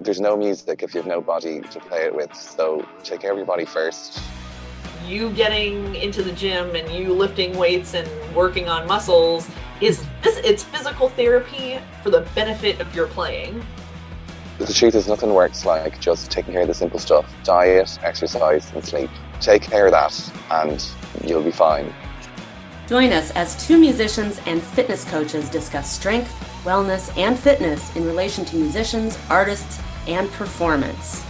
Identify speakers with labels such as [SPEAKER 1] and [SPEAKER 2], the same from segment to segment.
[SPEAKER 1] there's no music if you have no body to play it with. So take care of your body first.
[SPEAKER 2] You getting into the gym and you lifting weights and working on muscles is it's physical therapy for the benefit of your playing.
[SPEAKER 1] The truth is, nothing works like just taking care of the simple stuff diet, exercise, and sleep. Take care of that, and you'll be fine.
[SPEAKER 3] Join us as two musicians and fitness coaches discuss strength, wellness, and fitness in relation to musicians, artists, and performance.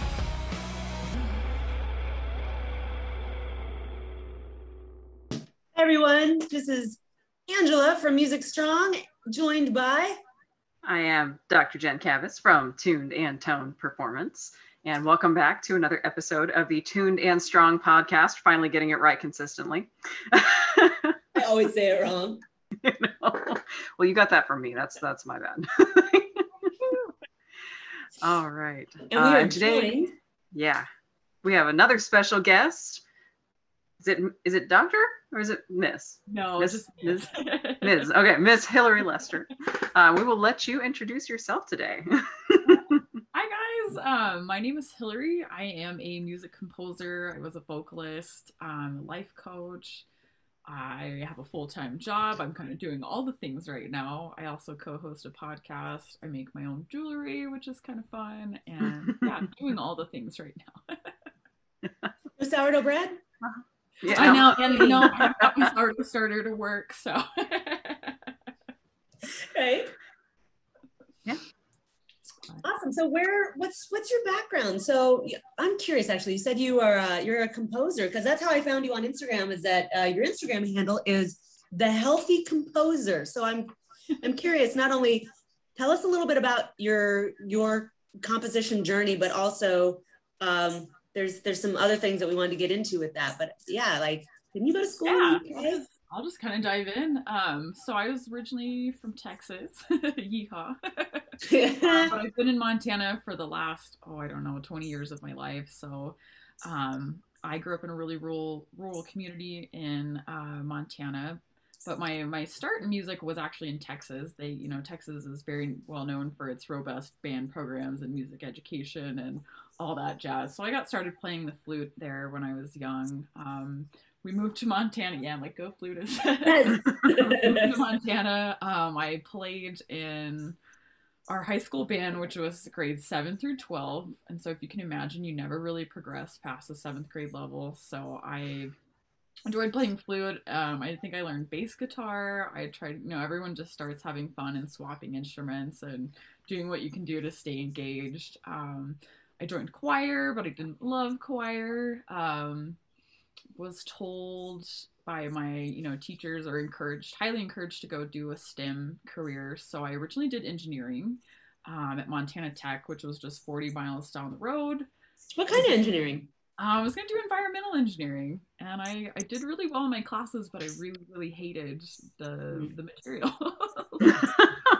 [SPEAKER 4] Hey everyone, this is Angela from Music Strong, joined by
[SPEAKER 5] I am Dr. Jen Kavis from Tuned and Toned Performance. And welcome back to another episode of the Tuned and Strong podcast, finally getting it right consistently.
[SPEAKER 4] I always say it wrong.
[SPEAKER 5] You know? Well, you got that from me. That's that's my bad. All right.
[SPEAKER 4] And
[SPEAKER 5] Uh, today,
[SPEAKER 4] joined.
[SPEAKER 5] yeah, we have another special guest. Is it is it Doctor or is it Miss?
[SPEAKER 6] No,
[SPEAKER 5] Miss- Miss- Ms. Okay, Miss Hillary Lester. Uh, we will let you introduce yourself today.
[SPEAKER 6] Hi guys, um, my name is Hillary. I am a music composer. I was a vocalist, um, life coach. I have a full time job. I'm kind of doing all the things right now. I also co host a podcast. I make my own jewelry, which is kind of fun. And yeah, I'm doing all the things right now.
[SPEAKER 4] The sourdough bread? Uh-huh.
[SPEAKER 5] Yeah.
[SPEAKER 6] I know, and you know, I got my starter starter to work, so.
[SPEAKER 4] Right. Awesome. So where what's what's your background? So I'm curious actually. You said you are uh, you're a composer because that's how I found you on Instagram is that uh, your Instagram handle is the healthy composer. So I'm I'm curious not only tell us a little bit about your your composition journey but also um there's there's some other things that we wanted to get into with that. But yeah, like didn't you go to school?
[SPEAKER 6] Yeah, I'll just, kind of dive in. Um, so I was originally from Texas, yeehaw. but I've been in Montana for the last, oh, I don't know, 20 years of my life. So um, I grew up in a really rural rural community in uh, Montana. But my my start in music was actually in Texas. They, you know, Texas is very well known for its robust band programs and music education and all that jazz. So I got started playing the flute there when I was young. Um, we moved to Montana. Yeah, I'm like go.
[SPEAKER 4] Yes.
[SPEAKER 6] moved to Montana. Um, I played in our high school band, which was grades seven through twelve. And so, if you can imagine, you never really progressed past the seventh grade level. So I enjoyed playing flute. Um, I think I learned bass guitar. I tried, you know, everyone just starts having fun and swapping instruments and doing what you can do to stay engaged. Um, I joined choir, but I didn't love choir. Um, was told by my you know teachers or encouraged highly encouraged to go do a stem career. So i originally did engineering um, at montana tech which was just 40 miles down the road.
[SPEAKER 4] What kind of engineering?
[SPEAKER 6] Uh, i was going to do environmental engineering and I, I did really well in my classes but i really really hated the the material.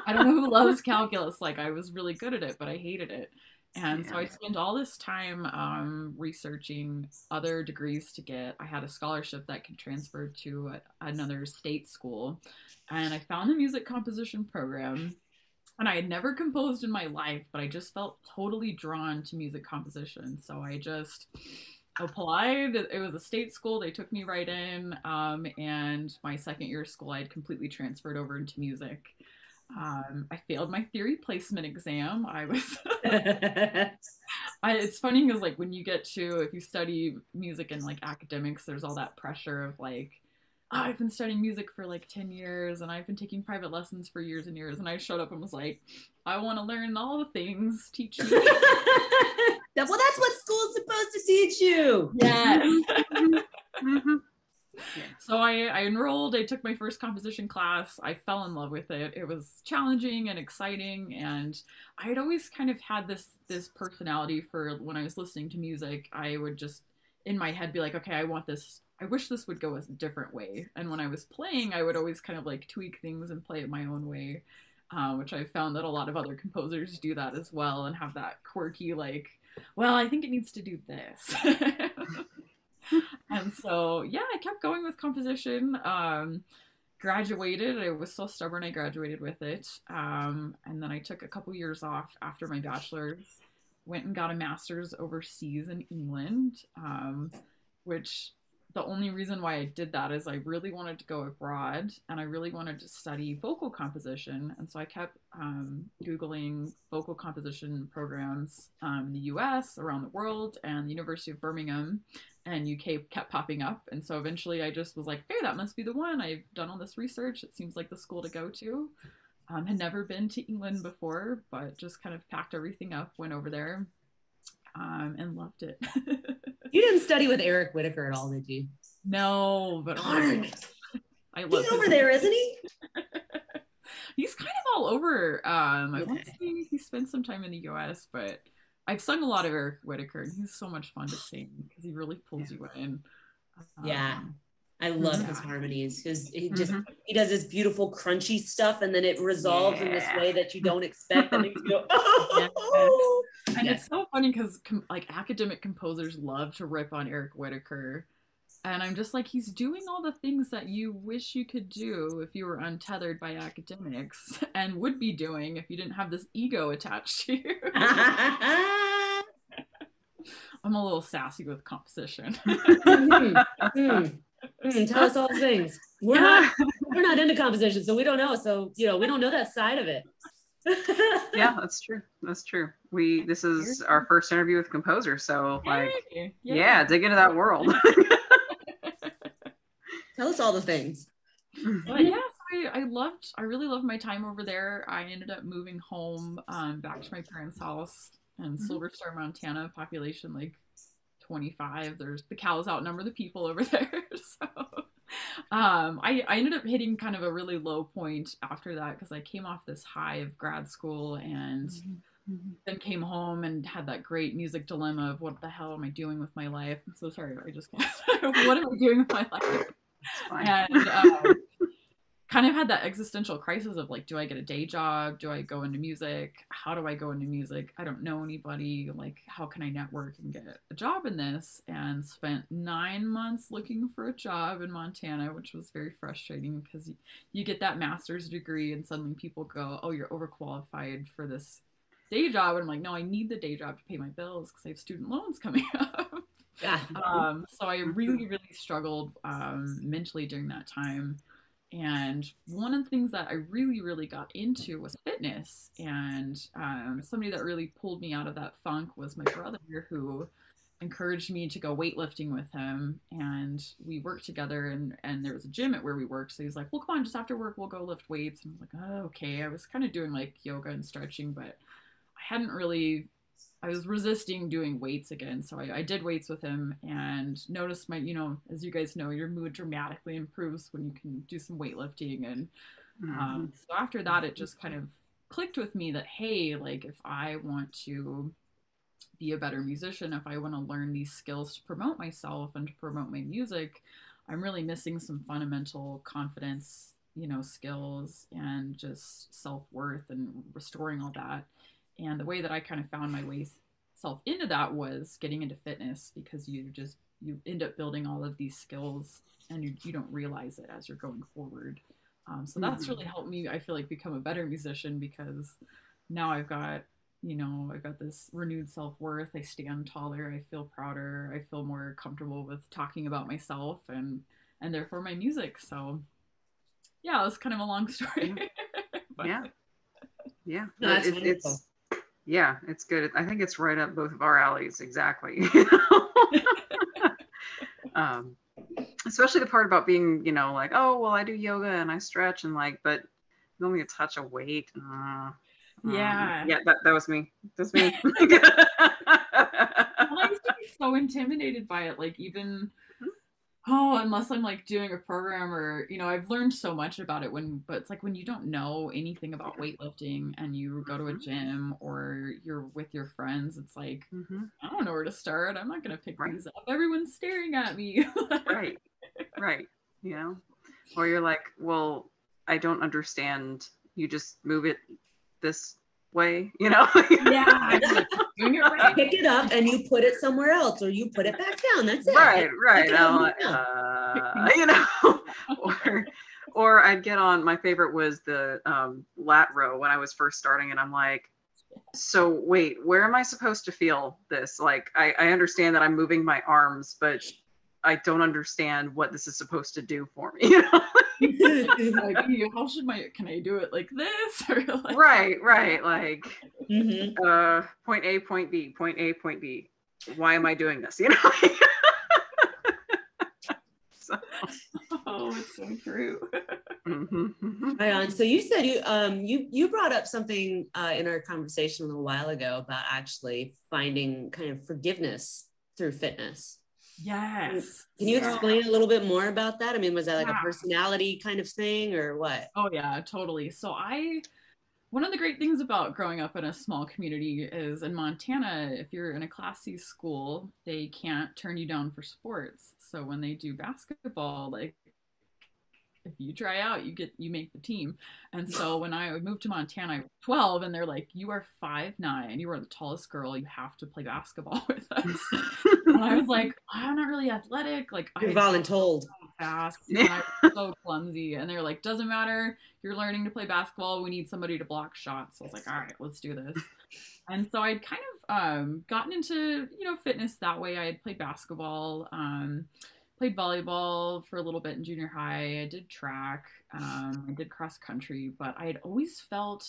[SPEAKER 6] I don't know who loves calculus like i was really good at it but i hated it and so I spent all this time um, researching other degrees to get. I had a scholarship that could transfer to a, another state school, and I found the music composition program. And I had never composed in my life, but I just felt totally drawn to music composition. So I just applied. It was a state school. They took me right in. Um, and my second year of school, I had completely transferred over into music. Um, I failed my theory placement exam. I was. I, it's funny because like when you get to if you study music and like academics, there's all that pressure of like, oh, I've been studying music for like ten years and I've been taking private lessons for years and years, and I showed up and was like, I want to learn all the things. Teach me.
[SPEAKER 4] well, that's what school's supposed to teach you.
[SPEAKER 6] yes. So I, I enrolled, I took my first composition class. I fell in love with it. It was challenging and exciting and I had always kind of had this this personality for when I was listening to music, I would just in my head be like, okay, I want this I wish this would go a different way. And when I was playing, I would always kind of like tweak things and play it my own way. Uh, which I found that a lot of other composers do that as well and have that quirky like, well, I think it needs to do this. and so yeah i kept going with composition um graduated. I was so stubborn i graduated with it. Um and then i took a couple years off after my bachelor's went and got a master's overseas in England, um, which the only reason why I did that is I really wanted to go abroad and I really wanted to study vocal composition. And so I kept um, Googling vocal composition programs um, in the US, around the world, and the University of Birmingham and UK kept popping up. And so eventually I just was like, hey, that must be the one. I've done all this research. It seems like the school to go to. Um, had never been to England before, but just kind of packed everything up, went over there, um, and loved it.
[SPEAKER 4] you didn't study with Eric Whitacre at all, did you?
[SPEAKER 6] No, but
[SPEAKER 4] Darn.
[SPEAKER 6] I love
[SPEAKER 4] He's over there, isn't he?
[SPEAKER 6] He's kind of all over. Um, I want to say he spent some time in the U.S., but I've sung a lot of Eric Whitacre, and he's so much fun to sing because he really pulls you in.
[SPEAKER 4] Yeah.
[SPEAKER 6] Um,
[SPEAKER 4] I love
[SPEAKER 6] Yeah.
[SPEAKER 4] his harmonies because he just
[SPEAKER 5] Mhm.
[SPEAKER 4] he does this beautiful crunchy stuff and then it resolves in this way that you don't expect makes you go oh
[SPEAKER 6] And
[SPEAKER 4] Yeah.
[SPEAKER 6] it's so funny because com- like academic composers love to rip on Eric Whitacre. And I'm just like, he's doing all the things that you wish you could do if you were untethered by academics and would be doing if you didn't have this ego attached to you. I'm a little sassy with composition.
[SPEAKER 4] Mhm. Mhm. tell us all the things we're not we're not into composition so we don't know so you know we don't know that side of it
[SPEAKER 5] yeah, that's true. That's true. We this is our first interview with composer, so like
[SPEAKER 6] Yay!
[SPEAKER 5] yeah, dig into that world.
[SPEAKER 4] Tell us all the things
[SPEAKER 6] But yeah, so I, I loved, I really loved my time over there. I ended up moving home um, back to my parents' house in
[SPEAKER 5] Mhm.
[SPEAKER 6] Silver Star, Montana, population like 25. There's the cows outnumber the people over there. So um, I, I ended up hitting kind of a really low point after that because I came off this high of grad school and then came home and had that great music dilemma of what the hell am I doing with my life? I'm so sorry, I just can't what am I doing with my life? And um, kind of had that existential crisis of like, do I get a day job? Do I go into music? How do I go into music? I don't know anybody. Like, how can I network and get a job in this? And spent nine months looking for a job in Montana, which was very frustrating because you, you get that master's degree and suddenly people go, oh, you're overqualified for this day job. And I'm like, no, I need the day job to pay my bills because I have student loans coming up.
[SPEAKER 4] Yeah
[SPEAKER 6] Um, so I really, really struggled um, mentally during that time. And one of the things that I really, really got into was fitness. And um, somebody that really pulled me out of that funk was my brother, who encouraged me to go weightlifting with him. And we worked together, and, and there was a gym at where we worked. So he was like, Well, come on, just after work, we'll go lift weights. And I was like, Oh, okay. I was kind of doing like yoga and stretching, but I hadn't really I was resisting doing weights again. So I, I did weights with him and noticed my, you know, as you guys know, your mood dramatically improves when you can do some weightlifting. And
[SPEAKER 5] Mm-hmm.
[SPEAKER 6] um, so after that, it just kind of clicked with me that, hey, like if I want to be a better musician, if I want to learn these skills to promote myself and to promote my music, I'm really missing some fundamental confidence, you know, skills and just self worth and restoring all that. And the way that I kind of found my way self into that was getting into fitness because you just you end up building all of these skills and you, you don't realize it as you're going forward. Um, so that's really helped me. I feel like become a better musician because now I've got you know I've got this renewed self worth. I stand taller. I feel prouder. I feel more comfortable with talking about myself and and therefore my music. So yeah, it's kind of a long story. But-
[SPEAKER 5] Yeah. Yeah.
[SPEAKER 4] No, that's
[SPEAKER 5] It- it's yeah, it's good. I think it's right up both of our alleys exactly. um especially the part about being, you know, like, oh well I do yoga and I stretch and like, but only a touch of weight. Uh, um,
[SPEAKER 6] Yeah.
[SPEAKER 5] yeah, that, that was me. That's me.
[SPEAKER 6] well, I used to be so intimidated by it. Like even oh, unless I'm like doing a program or you know, I've learned so much about it when but it's like when you don't know anything about weightlifting and you go to a
[SPEAKER 5] Mhm.
[SPEAKER 6] gym or you're with your friends, it's like
[SPEAKER 5] Mhm.
[SPEAKER 6] I don't know where to start. I'm not gonna pick
[SPEAKER 5] Right.
[SPEAKER 6] these up. Everyone's staring at me.
[SPEAKER 5] right right you know or you're like well i don't understand you just move it this way you know?
[SPEAKER 6] Yeah, doing it right.
[SPEAKER 4] pick it up and you put it somewhere else or you put it back down that's it.
[SPEAKER 5] Right right.
[SPEAKER 4] Pick it up
[SPEAKER 5] I'm
[SPEAKER 4] and
[SPEAKER 5] like, uh, you know? Or or i'd get on my favorite was the um, lat row when i was first starting and i'm like So wait, where am I supposed to feel this? Like I, I understand that I'm moving my arms, but I don't understand what this is supposed to do for me. You know?
[SPEAKER 6] like, how should my can I do it like this or like
[SPEAKER 5] right, right. Like
[SPEAKER 4] Mhm.
[SPEAKER 5] uh point A, point B, point A, point B. Why am I doing this? You know? so,
[SPEAKER 6] oh it's so true.
[SPEAKER 5] mhm, mhm.
[SPEAKER 4] Right on. So you said you um you you brought up something uh, in our conversation a little while ago about actually finding kind of forgiveness through fitness.
[SPEAKER 6] Yes.
[SPEAKER 4] Can you
[SPEAKER 6] So-
[SPEAKER 4] explain a little bit more about that? I mean, was that like
[SPEAKER 6] Yeah.
[SPEAKER 4] a personality kind of thing or what?
[SPEAKER 6] Oh yeah, totally. So I one of the great things about growing up in a small community is in Montana, if you're in a Class C school, they can't turn you down for sports. So when they do basketball, like if you try out, you get you make the team. And so when I moved to Montana, I was 12, and they're like, "You are five nine. You are the tallest girl. You have to play basketball with us." And I was like, "I'm not really athletic. Like
[SPEAKER 4] You're
[SPEAKER 6] I
[SPEAKER 4] voluntold.
[SPEAKER 6] fast. And so clumsy. And they're like, doesn't matter. You're learning to play basketball. We need somebody to block shots. So I was like, all right, let's do this. And so I'd kind of um, gotten into, you know, fitness that way. I had played basketball, um, played volleyball for a little bit in junior high. I did track. Um, I did cross country, but I had always felt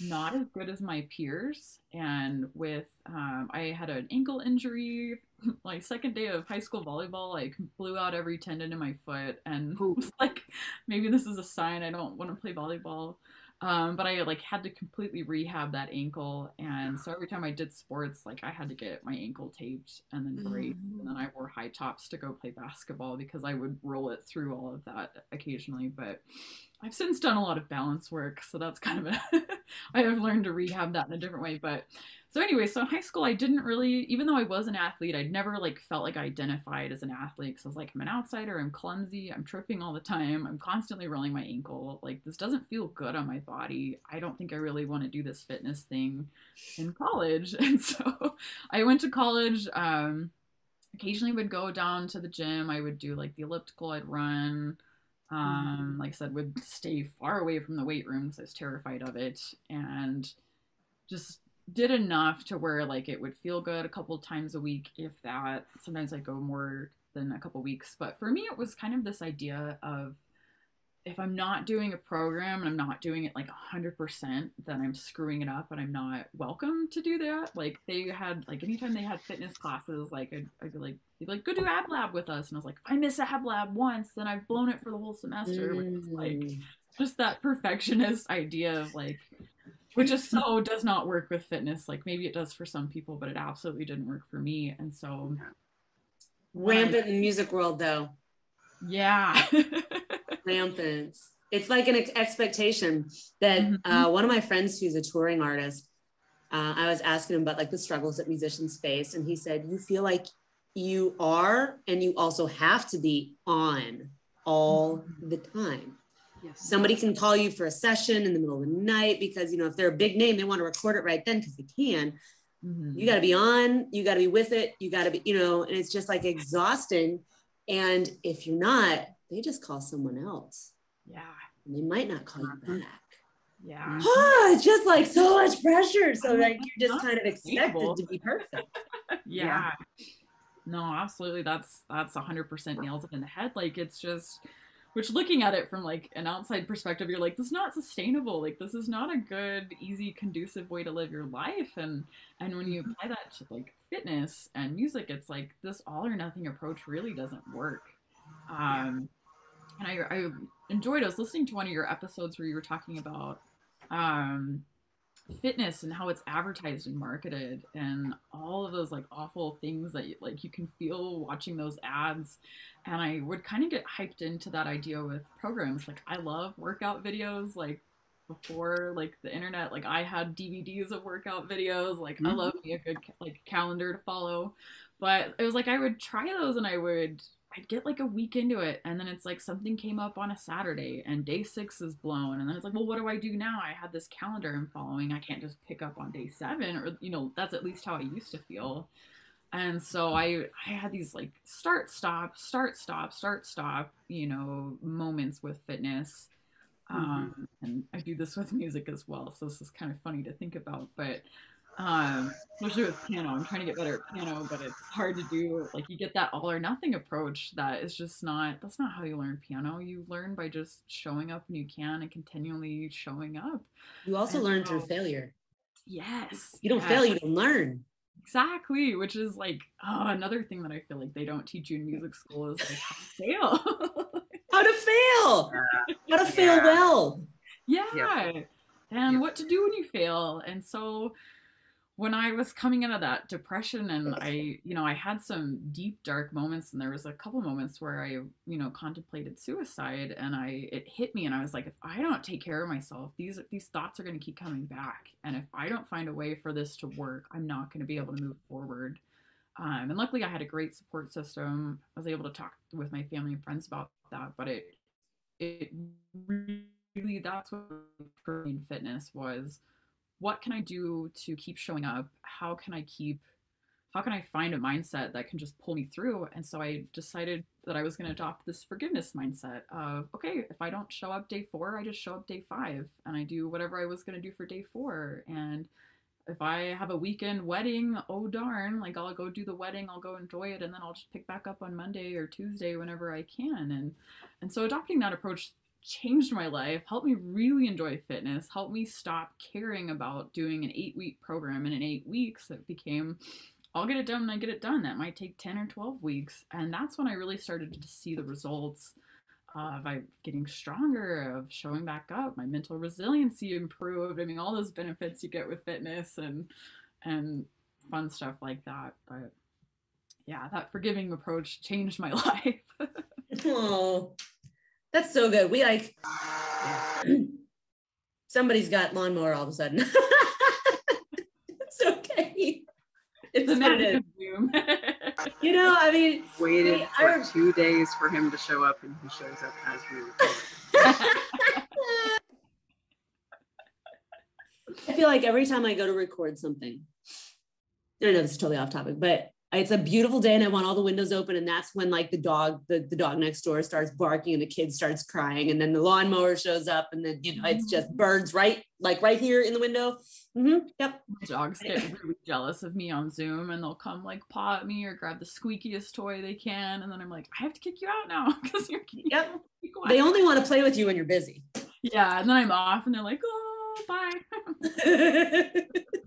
[SPEAKER 6] not as good as my peers. And with, um, I had an ankle injury like second day of high school volleyball, like blew out every tendon in my foot and was like, maybe this is a sign I don't want to play volleyball. Um, but I like had to completely rehab that ankle, and so every time I did sports, like I had to get my ankle taped and then braced, and then I wore high tops to go play basketball because I would roll it through all of that occasionally. But I've since done a lot of balance work, so that's kind of a I have learned to rehab that in a different way. But so anyway, so in high school, I didn't really, even though I was an athlete, I'd never like felt like I identified as an athlete because I was like, I'm an outsider, I'm clumsy, I'm tripping all the time, I'm constantly rolling my ankle. Like this doesn't feel good on my body. I don't think I really want to do this fitness thing in college. And so I went to college. Um, occasionally would go down to the gym. I would do like the elliptical. I'd run. Um, like I said, would stay far away from the weight room because I was terrified of it, and just did enough to where like it would feel good a couple times a week, if that. Sometimes I go more than a couple weeks, but for me, it was kind of this idea of if I'm not doing a program and I'm not doing it like 100%, then I'm screwing it up and I'm not welcome to do that. Like they had, like anytime they had fitness classes, like I'd, I'd be like, be like, go do ab lab with us. And I was like, if I miss ab lab once, then I've blown it for the whole semester. Which is like
[SPEAKER 4] Mm.
[SPEAKER 6] just that perfectionist idea of like, which is so does not work with fitness. Like maybe it does for some people, but it absolutely didn't work for me. And so,
[SPEAKER 4] Rampant in the music world, though.
[SPEAKER 6] yeah.
[SPEAKER 4] Rampant. It's like an ex- expectation that
[SPEAKER 6] Mhm.
[SPEAKER 4] uh, one of my friends who's a touring artist, uh, I was asking him about like the struggles that musicians face, and he said, "You feel like you are, and you also have to be on all the time.
[SPEAKER 5] Yes.
[SPEAKER 4] Somebody can call you for a session in the middle of the night because you know if they're a big name, they want to record it right then because they can.
[SPEAKER 6] Mhm.
[SPEAKER 4] you got to be on you got to be with it you got to be you know and it's just like exhausting and if you're not they just call someone else
[SPEAKER 6] yeah.
[SPEAKER 4] and they might not call you
[SPEAKER 5] Mhm.
[SPEAKER 4] back
[SPEAKER 6] Yeah.
[SPEAKER 4] oh, it's just like so much pressure so like you're just kind of expected to be perfect
[SPEAKER 6] yeah. No, absolutely. That's that's a hundred percent nails it in the head. Like it's just which looking at it from like an outside perspective, you're like, this is not sustainable. Like this is not a good, easy, conducive way to live your life. And and when you apply that to like fitness and music, it's like this all or nothing approach really doesn't work. Um and I I enjoyed I was listening to one of your episodes where you were talking about um fitness and how it's advertised and marketed and all of those like awful things that you, like you can feel watching those ads. And i would kind of get hyped into that idea with programs. Like i love workout videos like before like the internet like i had dvds of workout videos. Like i
[SPEAKER 5] Mhm.
[SPEAKER 6] love me a good like calendar to follow. But it was like i would try those and i would I'd get like a week into it, and then it's like something came up on a Saturday, and day six is blown, and then it's like, well, what do I do now? I had this calendar I'm following. I can't just pick up on day seven, or you know, that's at least how I used to feel. And so I I had these like start stop start stop start stop you know moments with fitness, Um, and I do this with music as well, so this is kind of funny to think about. But um, especially with piano, I'm trying to get better at piano, but it's hard to do. Like you get that all or nothing approach that is just not. That's not how you learn piano. You learn by just showing up when you can and continually showing up.
[SPEAKER 4] You also
[SPEAKER 6] And
[SPEAKER 4] learn through failure.
[SPEAKER 6] Yes,
[SPEAKER 4] You don't
[SPEAKER 6] yes.
[SPEAKER 4] fail, you don't learn.
[SPEAKER 6] Exactly, which is like oh, another thing that I feel like they don't teach you in music school is like how to fail.
[SPEAKER 4] How to fail. How to fail
[SPEAKER 5] Yeah.
[SPEAKER 4] well.
[SPEAKER 6] yeah, and
[SPEAKER 5] Yep.
[SPEAKER 6] what to do when you fail. And so when I was coming out of that depression and I, you know, I had some deep dark moments and there was a couple moments where I, you know, contemplated suicide and I it hit me and I was like if I don't take care of myself, these these thoughts are going to keep coming back. And if I don't find a way for this to work, I'm not going to be able to move forward. Um, and luckily, I had a great support system. I was able to talk with my family and friends about that. But it, it really that's what for me in fitness was, what can I do to keep showing up? How can I keep, how can I find a mindset that can just pull me through? And so I decided that I was going to adopt this forgiveness mindset of, okay, if I don't show up day four, I just show up day five, and I do whatever I was going to do for day four, and if I have a weekend wedding, oh darn, like I'll go do the wedding, I'll go enjoy it, and then I'll just pick back up on Monday or Tuesday whenever I can. And and so adopting that approach changed my life, helped me really enjoy fitness, helped me stop caring about doing an eight week program. And in eight weeks, it became I'll get it done and I get it done. That might take 10 or 12 weeks. And that's when I really started to see the results of I getting stronger, of showing back up, my mental resiliency improved. I mean, all those benefits you get with fitness and and fun stuff like that. But yeah, that forgiving approach changed my life.
[SPEAKER 4] Oh, that's so good. We like somebody's got lawnmower all of a sudden. it's okay. It's
[SPEAKER 6] the
[SPEAKER 4] what it
[SPEAKER 6] magic of Zoom.
[SPEAKER 4] You know, I mean,
[SPEAKER 5] Waited
[SPEAKER 4] I
[SPEAKER 5] for
[SPEAKER 4] rem-
[SPEAKER 5] two days for him to show up, and he shows up as we record.
[SPEAKER 4] I feel like every time I go to record something, I know this is totally off topic, but it's a beautiful day and I want all the windows open. And that's when like the dog, the, the dog next door starts barking and the kid starts crying. And then the lawnmower shows up and then, you know, it's just birds right, like right here in the window. Mm-hmm. Yep.
[SPEAKER 6] My dogs get really jealous of me on Zoom and they'll come like paw at me or grab the squeakiest toy they can. And then I'm like, I have to kick you out now because you're
[SPEAKER 4] Yep. They only want to play with you when you're busy.
[SPEAKER 6] Yeah, and then I'm off and they're like, oh, bye.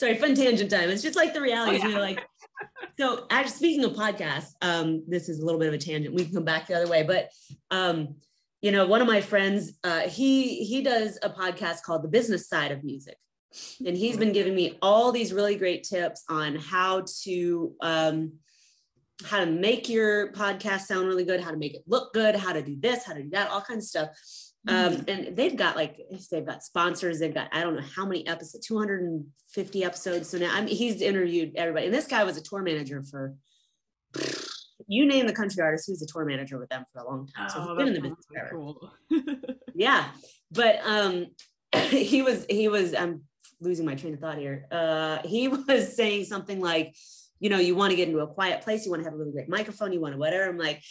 [SPEAKER 4] Sorry, fun tangent time. It's just like the realities,
[SPEAKER 6] Oh,
[SPEAKER 4] you know, like so actually speaking of podcasts, um, this is a little bit of a tangent. We can come back the other way, but um, you know, one of my friends, uh, he he does a podcast called The Business Side of Music. And he's been giving me all these really great tips on how to um how to make your podcast sound really good, how to make it look good, how to do this, how to do that, all kinds of stuff. Um, and they've got like they've got sponsors, they've got I don't know how many episodes, 250 episodes. So now I mean he's interviewed everybody, and this guy was a tour manager for you name the country artist, he was a tour manager with them for a long time. So
[SPEAKER 6] Oh,
[SPEAKER 4] he's been in the business forever.
[SPEAKER 6] cool.
[SPEAKER 4] Yeah, but um, he was he was I'm losing my train of thought here. Uh, he was saying something like, you know, you want to get into a quiet place, you want to have a really great microphone, you want to whatever. I'm like,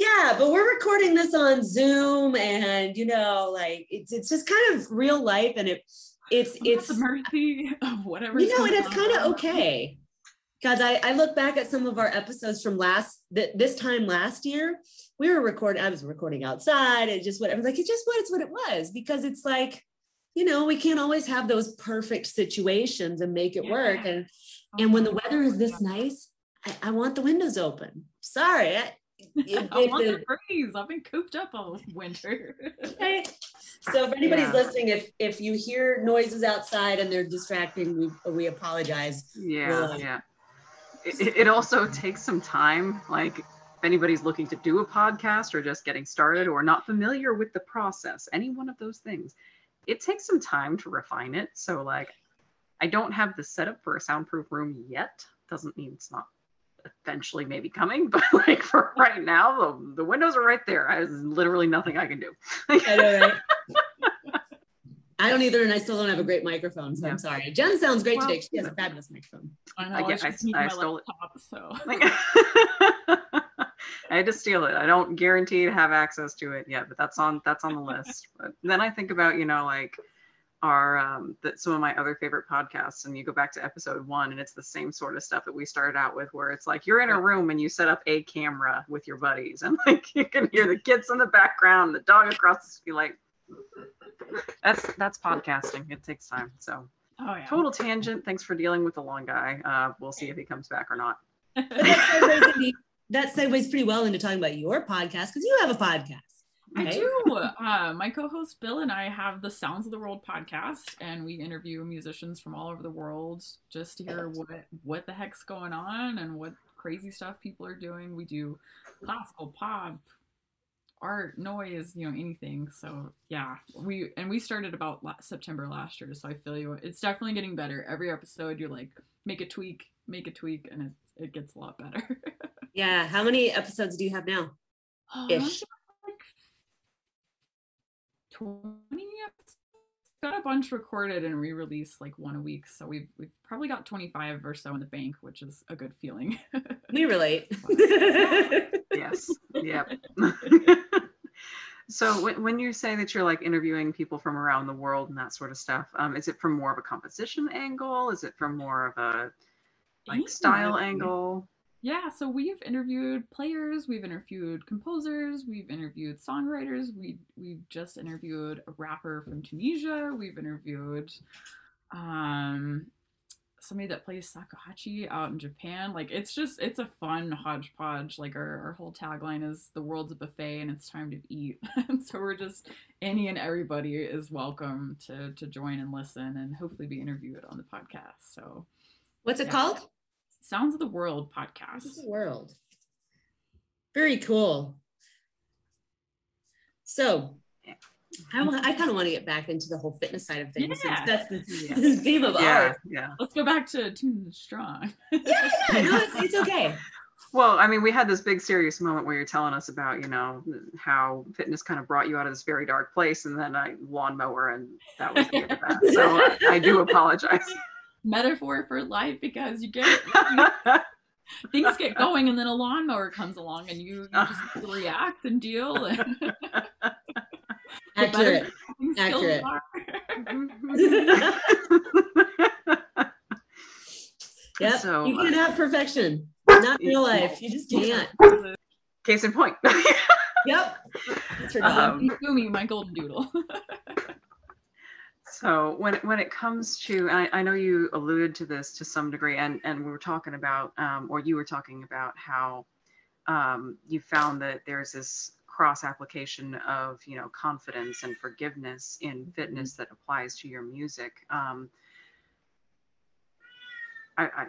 [SPEAKER 4] yeah, but we're recording this on Zoom, and you know, like it's it's just kind of real life, and it it's
[SPEAKER 6] I'm
[SPEAKER 4] it's
[SPEAKER 6] the mercy of whatever.
[SPEAKER 4] you know, and it's kind of okay. Because I, I look back at some of our episodes from last th- this time last year, we were recording. I was recording outside and just whatever. Like it's just what it's what it was because it's like, you know, we can't always have those perfect situations and make it work.
[SPEAKER 6] Yeah.
[SPEAKER 4] And oh and when the weather is this nice, I, I want the windows open. Sorry, I,
[SPEAKER 6] I want
[SPEAKER 4] the-
[SPEAKER 6] breeze. I've been cooped up all winter.
[SPEAKER 4] Okay. So if anybody's
[SPEAKER 5] Yeah.
[SPEAKER 4] listening, if if you hear noises outside and they're distracting, we we apologize.
[SPEAKER 5] Yeah,
[SPEAKER 4] Well, uh,
[SPEAKER 5] yeah. It- it also takes some time. Like if anybody's looking to do a podcast or just getting started or not familiar with the process, any one of those things, it takes some time to refine it. So like, I don't have the setup for a soundproof room yet. Doesn't mean it's not eventually maybe coming, but like for right now, the, the windows are right there. There's literally nothing I can do.
[SPEAKER 4] I know, right? I don't either, and I still don't have a great microphone, so
[SPEAKER 5] Yeah.
[SPEAKER 4] I'm sorry. Jen sounds great
[SPEAKER 5] Well,
[SPEAKER 4] today. She has a fabulous microphone.
[SPEAKER 6] I know.
[SPEAKER 5] I
[SPEAKER 6] I,
[SPEAKER 5] I- I
[SPEAKER 6] my
[SPEAKER 5] stole it.
[SPEAKER 6] laptop, so.
[SPEAKER 5] Like, I had to steal it. I don't guarantee to have access to it yet, but that's on that's on the list. But then I think about, you know, like our um that some of my other favorite podcasts and you go back to episode one and it's the same sort of stuff that we started out with where it's like you're in a room and you set up a camera with your buddies and like you can hear the kids in the background the dog across the street like that's that's podcasting. It takes time so.
[SPEAKER 6] Oh yeah.
[SPEAKER 5] total tangent. Thanks for dealing with the long guy. Uh we'll see if he comes back or not.
[SPEAKER 4] That segues, that segues pretty well into talking about your podcast because you have a podcast.
[SPEAKER 6] I do. Uh, my co-host Bill and I have the Sounds of the World podcast, and we interview musicians from all over the world just to hear what what the heck's going on and what crazy stuff people are doing. We do classical, pop, art, noise, you know, anything. So yeah, we and we started about la- September last year. So I feel you. It's definitely getting better. Every episode, you're like, make a tweak, make a tweak, and it it gets a lot better.
[SPEAKER 4] Yeah. How many episodes do you have now?
[SPEAKER 6] Oh,
[SPEAKER 4] Ish.
[SPEAKER 6] I want to say like 20 episodes. Got a bunch recorded and re-released like one a week. So we've we've probably got 25 or so in the bank, which is a good feeling.
[SPEAKER 4] We relate.
[SPEAKER 5] yes yep so when, when you say that you're like interviewing people from around the world and that sort of stuff um, is it from more of a composition angle is it from more of a like style angle
[SPEAKER 6] Yeah, so we've interviewed players, we've interviewed composers, we've interviewed songwriters, we we've just interviewed a rapper from Tunisia, we've interviewed um somebody that plays shakuhachi out in Japan. Like it's just it's a fun hodgepodge. Like our, our whole tagline is the world's a buffet and it's time to eat. and so we're just any and everybody is welcome to to join and listen and hopefully be interviewed on the podcast. So
[SPEAKER 4] What's it
[SPEAKER 6] Yeah.
[SPEAKER 4] called?
[SPEAKER 6] Sounds of the World podcast.
[SPEAKER 4] This is the world. Very cool. So, I, I kind of want to get back into the whole fitness side of things.
[SPEAKER 6] Yeah.
[SPEAKER 4] That's the
[SPEAKER 6] Yeah.
[SPEAKER 4] theme of
[SPEAKER 5] yeah
[SPEAKER 4] ours.
[SPEAKER 5] yeah
[SPEAKER 6] Let's go back to Tune Strong.
[SPEAKER 4] Yeah, yeah, no, it's, it's okay.
[SPEAKER 5] well i mean we had this big serious moment where you're telling us about you know how fitness kind of brought you out of this very dark place and then a lawnmower and that was the end of that so i do apologize
[SPEAKER 6] Metaphor for life because you get things get going and then a lawnmower comes along and you, you just react and deal and
[SPEAKER 4] Accurate. Accurate.
[SPEAKER 6] are.
[SPEAKER 4] Yep.
[SPEAKER 5] So,
[SPEAKER 4] you
[SPEAKER 5] uh,
[SPEAKER 4] can't have perfection. Not in real life. You just can't.
[SPEAKER 5] case in point
[SPEAKER 4] Yep. That's for dog.
[SPEAKER 5] Um,
[SPEAKER 6] Gumi, my golden doodle.
[SPEAKER 5] So when it, when it comes to, I, I know you alluded to this to some degree, and and we were talking about, um, or you were talking about how um, you found that there's this cross application of you know confidence and forgiveness in fitness that applies to your music. Um, I, I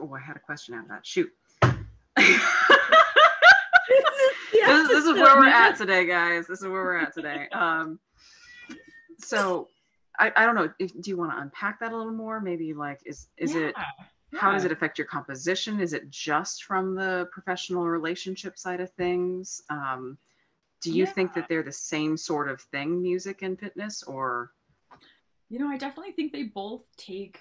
[SPEAKER 5] oh I had a question out of that. Shoot.
[SPEAKER 4] Yeah,
[SPEAKER 5] this, this is where we're at today, guys. This is where we're at today. Um, so I, I don't know. If, do you want to unpack that a little more? Maybe like is is it
[SPEAKER 6] Yeah,
[SPEAKER 5] how does it affect your composition? Is it just from the professional relationship side of things? Um, do you think that they're the same sort of thing, music and fitness, or
[SPEAKER 6] You know, I definitely think they both take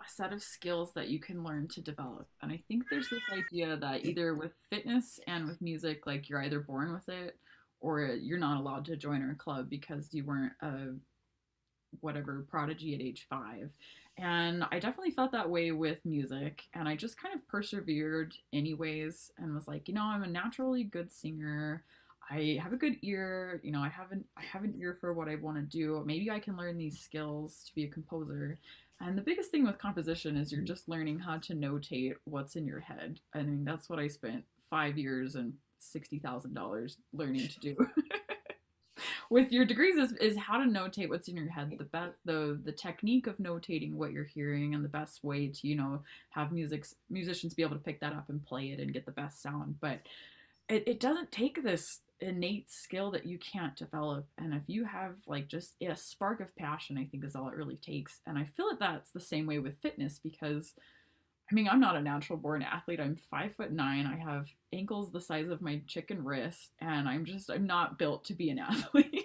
[SPEAKER 6] a set of skills that you can learn to develop. And I think there's this idea that either with fitness and with music, like you're either born with it or you're not allowed to join our club because you weren't a whatever prodigy at age five. And I definitely felt that way with music. And I just kind of persevered anyways and was like, you know, I'm a naturally good singer. I have a good ear, you know, I haven't I have an ear for what I want to do. Maybe I can learn these skills to be a composer. And the biggest thing with composition is you're just learning how to notate what's in your head. I mean, that's what I spent 5 years and $60,000 learning to do. with your degrees is, is how to notate what's in your head. The best the the technique of notating what you're hearing and the best way to you know have music musicians be able to pick that up and play it and get the best sound. But it, it doesn't take this innate skill that you can't develop. And if you have like just a spark of passion i think is all it really takes. And i feel that that's the same way with fitness because i mean i'm not a natural born athlete i'm five foot nine i have ankles the size of my chicken wrist and i'm just i'm not built to be an athlete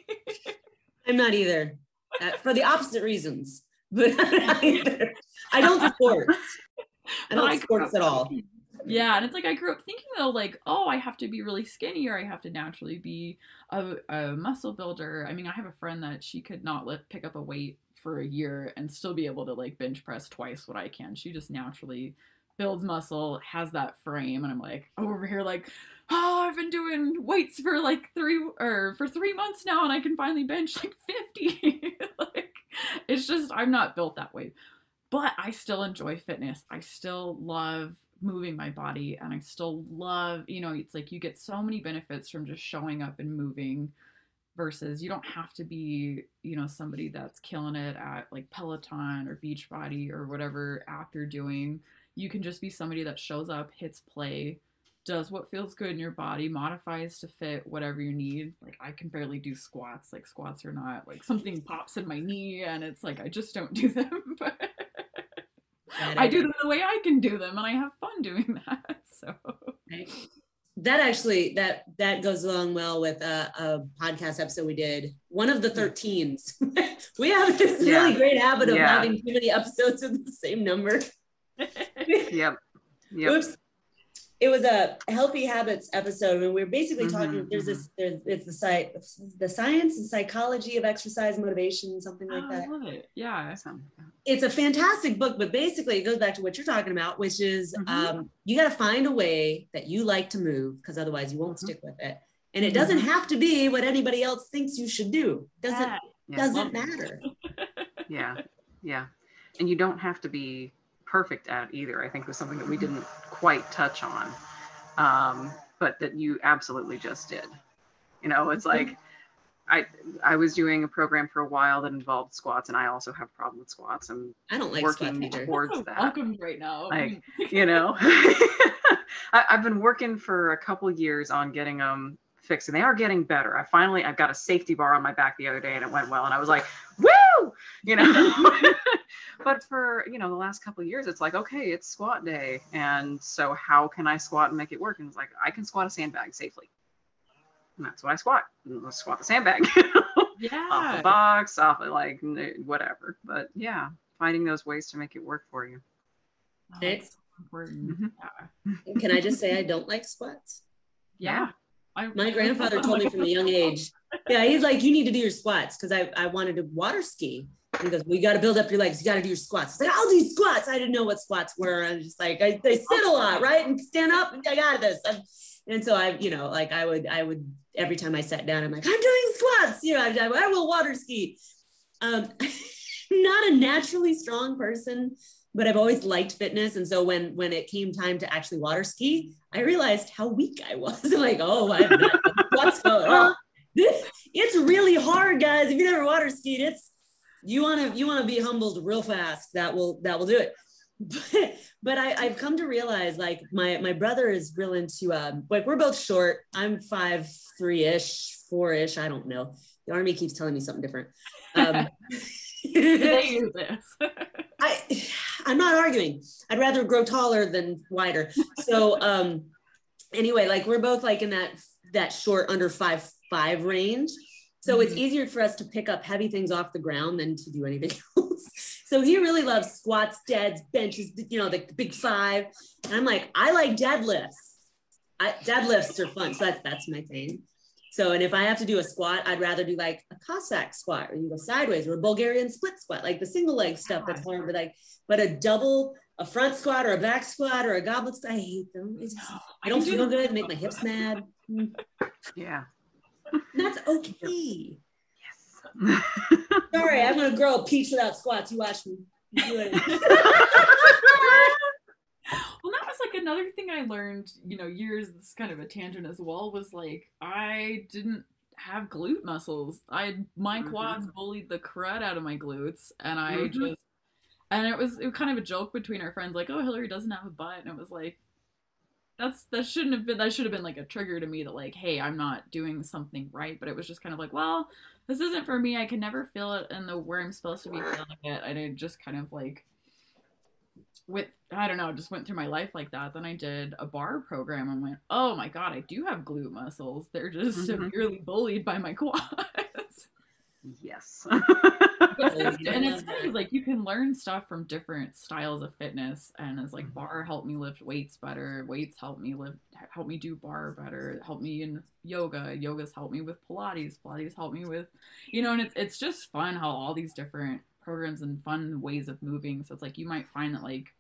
[SPEAKER 4] I'm not either. Uh, for the opposite reasons. But I'm not either. I don't sports. I don't
[SPEAKER 6] I-
[SPEAKER 4] sports at all.
[SPEAKER 6] Yeah, and it's like I grew up thinking though, like, oh, I have to be really skinny or I have to naturally be a, a muscle builder. I mean, I have a friend that she could not lift, pick up a weight for a year and still be able to like bench press twice what I can. She just naturally builds muscle, has that frame, and I'm like oh, over here like, oh, I've been doing weights for like three or for three months now, and I can finally bench like 50. like, it's just I'm not built that way, but I still enjoy fitness. I still love moving my body, and I still love, you know, it's like you get so many benefits from just showing up and moving versus you don't have to be you know somebody that's killing it at like peloton or beachbody or whatever app you're doing you can just be somebody that shows up, hits play, does what feels good in your body, modifies to fit whatever you need. Like I can barely do squats. Like squats are not like something pops in my knee and it's like I just don't do them. But I do them the way I can do them and I have fun doing that. So.
[SPEAKER 4] That actually that that goes along well with a, a podcast episode we did. One of the 13s. we have this yeah. really great habit of yeah. having too many episodes with the same number
[SPEAKER 5] yep. Yep. Oops.
[SPEAKER 4] It was a healthy habits episode, and we are basically mm-hmm, talking. There's mm-hmm. this. There's it's the site, the science and psychology of exercise motivation, something like
[SPEAKER 6] oh,
[SPEAKER 4] that.
[SPEAKER 6] I love it. Yeah,
[SPEAKER 4] it's a fantastic book, but basically it goes back to what you're talking about, which is mm-hmm. um, you got to find a way that you like to move, because otherwise you won't mm-hmm. stick with it. And it doesn't mm-hmm. have to be what anybody else thinks you should do. Doesn't yeah. doesn't matter.
[SPEAKER 5] yeah, yeah, and you don't have to be perfect at either. I think was something that we didn't quite touch on, um, but that you absolutely just did. You know, it's like I I was doing a program for a while that involved squats, and I also have a problem with squats. I'm
[SPEAKER 4] I don't like
[SPEAKER 5] working towards that.
[SPEAKER 6] Welcome right now.
[SPEAKER 5] Like you know, I, have been working for a couple years on getting them fixed, and they are getting better. I finally I've got a safety bar on my back the other day, and it went well, and I was like, woo, you know. but for you know the last couple years it's like okay it's squat day. And so how can i squat and make it work? And it's like i can squat a sandbag safely. And that's what i squat. Let's squat the sandbag.
[SPEAKER 6] Yeah
[SPEAKER 5] off the box off of like whatever. But yeah finding those ways to make it work for you.
[SPEAKER 6] It's important. Mm-hmm.
[SPEAKER 4] can i just say i don't like squats?
[SPEAKER 6] Yeah.
[SPEAKER 4] I, my grandfather told me from a young age yeah he's like you need to do your squats because I, I wanted to water ski he goes, well, you got to build up your legs. You got to do your squats. I said, I'll do squats. I didn't know what squats were. I'm just like, I, they sit a lot, right? And stand up. I got this. I'm, and so I, you know, like I would, I would, every time I sat down, I'm like, I'm doing squats. You know, I, I will water ski. Um, not a naturally strong person, but I've always liked fitness. And so when, when it came time to actually water ski, I realized how weak I was. like, oh, I've not squats. Oh, it's really hard, guys. If you never water skied, it's you want to you want to be humbled real fast that will that will do it but, but I, I've come to realize like my my brother is real into um like we're both short. I'm five three ish, four ish. I don't know. The army keeps telling me something different. Um,
[SPEAKER 6] they use this.
[SPEAKER 4] I I'm not arguing. I'd rather grow taller than wider. So um anyway, like we're both like in that that short under five five range. So mm-hmm. it's easier for us to pick up heavy things off the ground than to do anything else. so he really loves squats, deads, benches, you know, the, the big five. And I'm like, I like deadlifts. I, deadlifts are fun. So that's that's my thing. So, and if I have to do a squat, I'd rather do like a Cossack squat or you go sideways or a Bulgarian split squat, like the single leg stuff that's hard, but like, but a double, a front squat or a back squat or a goblet squat, I hate them. Just, I don't feel good, make my hips mad.
[SPEAKER 5] Yeah.
[SPEAKER 4] That's okay. Yes. Sorry, I'm gonna grow a peach without squats. You watch me. well,
[SPEAKER 6] that was like another thing I learned, you know, years, this kind of a tangent as well, was like I didn't have glute muscles. I my mm-hmm. quads bullied the crud out of my glutes and I mm-hmm. just and it was it was kind of a joke between our friends, like, oh Hillary doesn't have a butt and it was like that's that shouldn't have been that should have been like a trigger to me that like hey i'm not doing something right but it was just kind of like well this isn't for me. I can never feel it in the where i'm supposed to be feeling it and it just kind of like with i don't know just went through my life like that. Then i did a barre program and went oh my god i do have glute muscles. They're just mm-hmm. severely bullied by my quads
[SPEAKER 5] Yes.
[SPEAKER 6] But
[SPEAKER 4] Yeah,
[SPEAKER 6] it's-
[SPEAKER 4] I
[SPEAKER 6] and it's funny, like you can learn stuff from different styles of fitness and it's
[SPEAKER 5] Mm-hmm.
[SPEAKER 6] like barre helped me lift weights better weights help me lift help me do barre better help me in yoga yoga's helped me with pilates pilates helped me with you know and it's, it's just fun how all these different programs and fun ways of moving so it's like you might find that like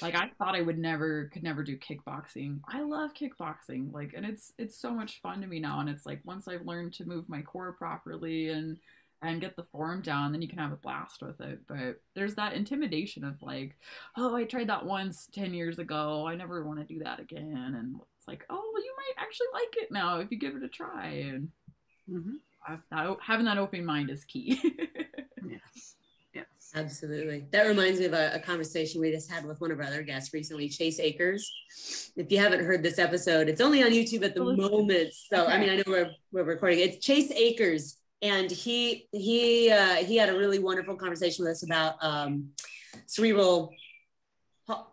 [SPEAKER 6] like i thought i would never could never do kickboxing i love kickboxing like and it's it's so much fun to me now and it's like once i've learned to move my core properly and and get the form down, then you can have a blast with it. But there's that intimidation of like, oh, I tried that once 10 years ago. I never want to do that again. And it's like, oh, well, you might actually like it now if you give it a try. And
[SPEAKER 5] Mhm.
[SPEAKER 6] That- having that open mind is key.
[SPEAKER 5] Yes. Yes.
[SPEAKER 4] Absolutely. That reminds me of a, a conversation we just had with one of our other guests recently, Chase Akers. If you haven't heard this episode, it's only on YouTube at the
[SPEAKER 6] Oh,
[SPEAKER 4] moment. So I mean, I know we're we're recording. It's Chase Akers, and he he uh, he had a really wonderful conversation with us about um, cerebral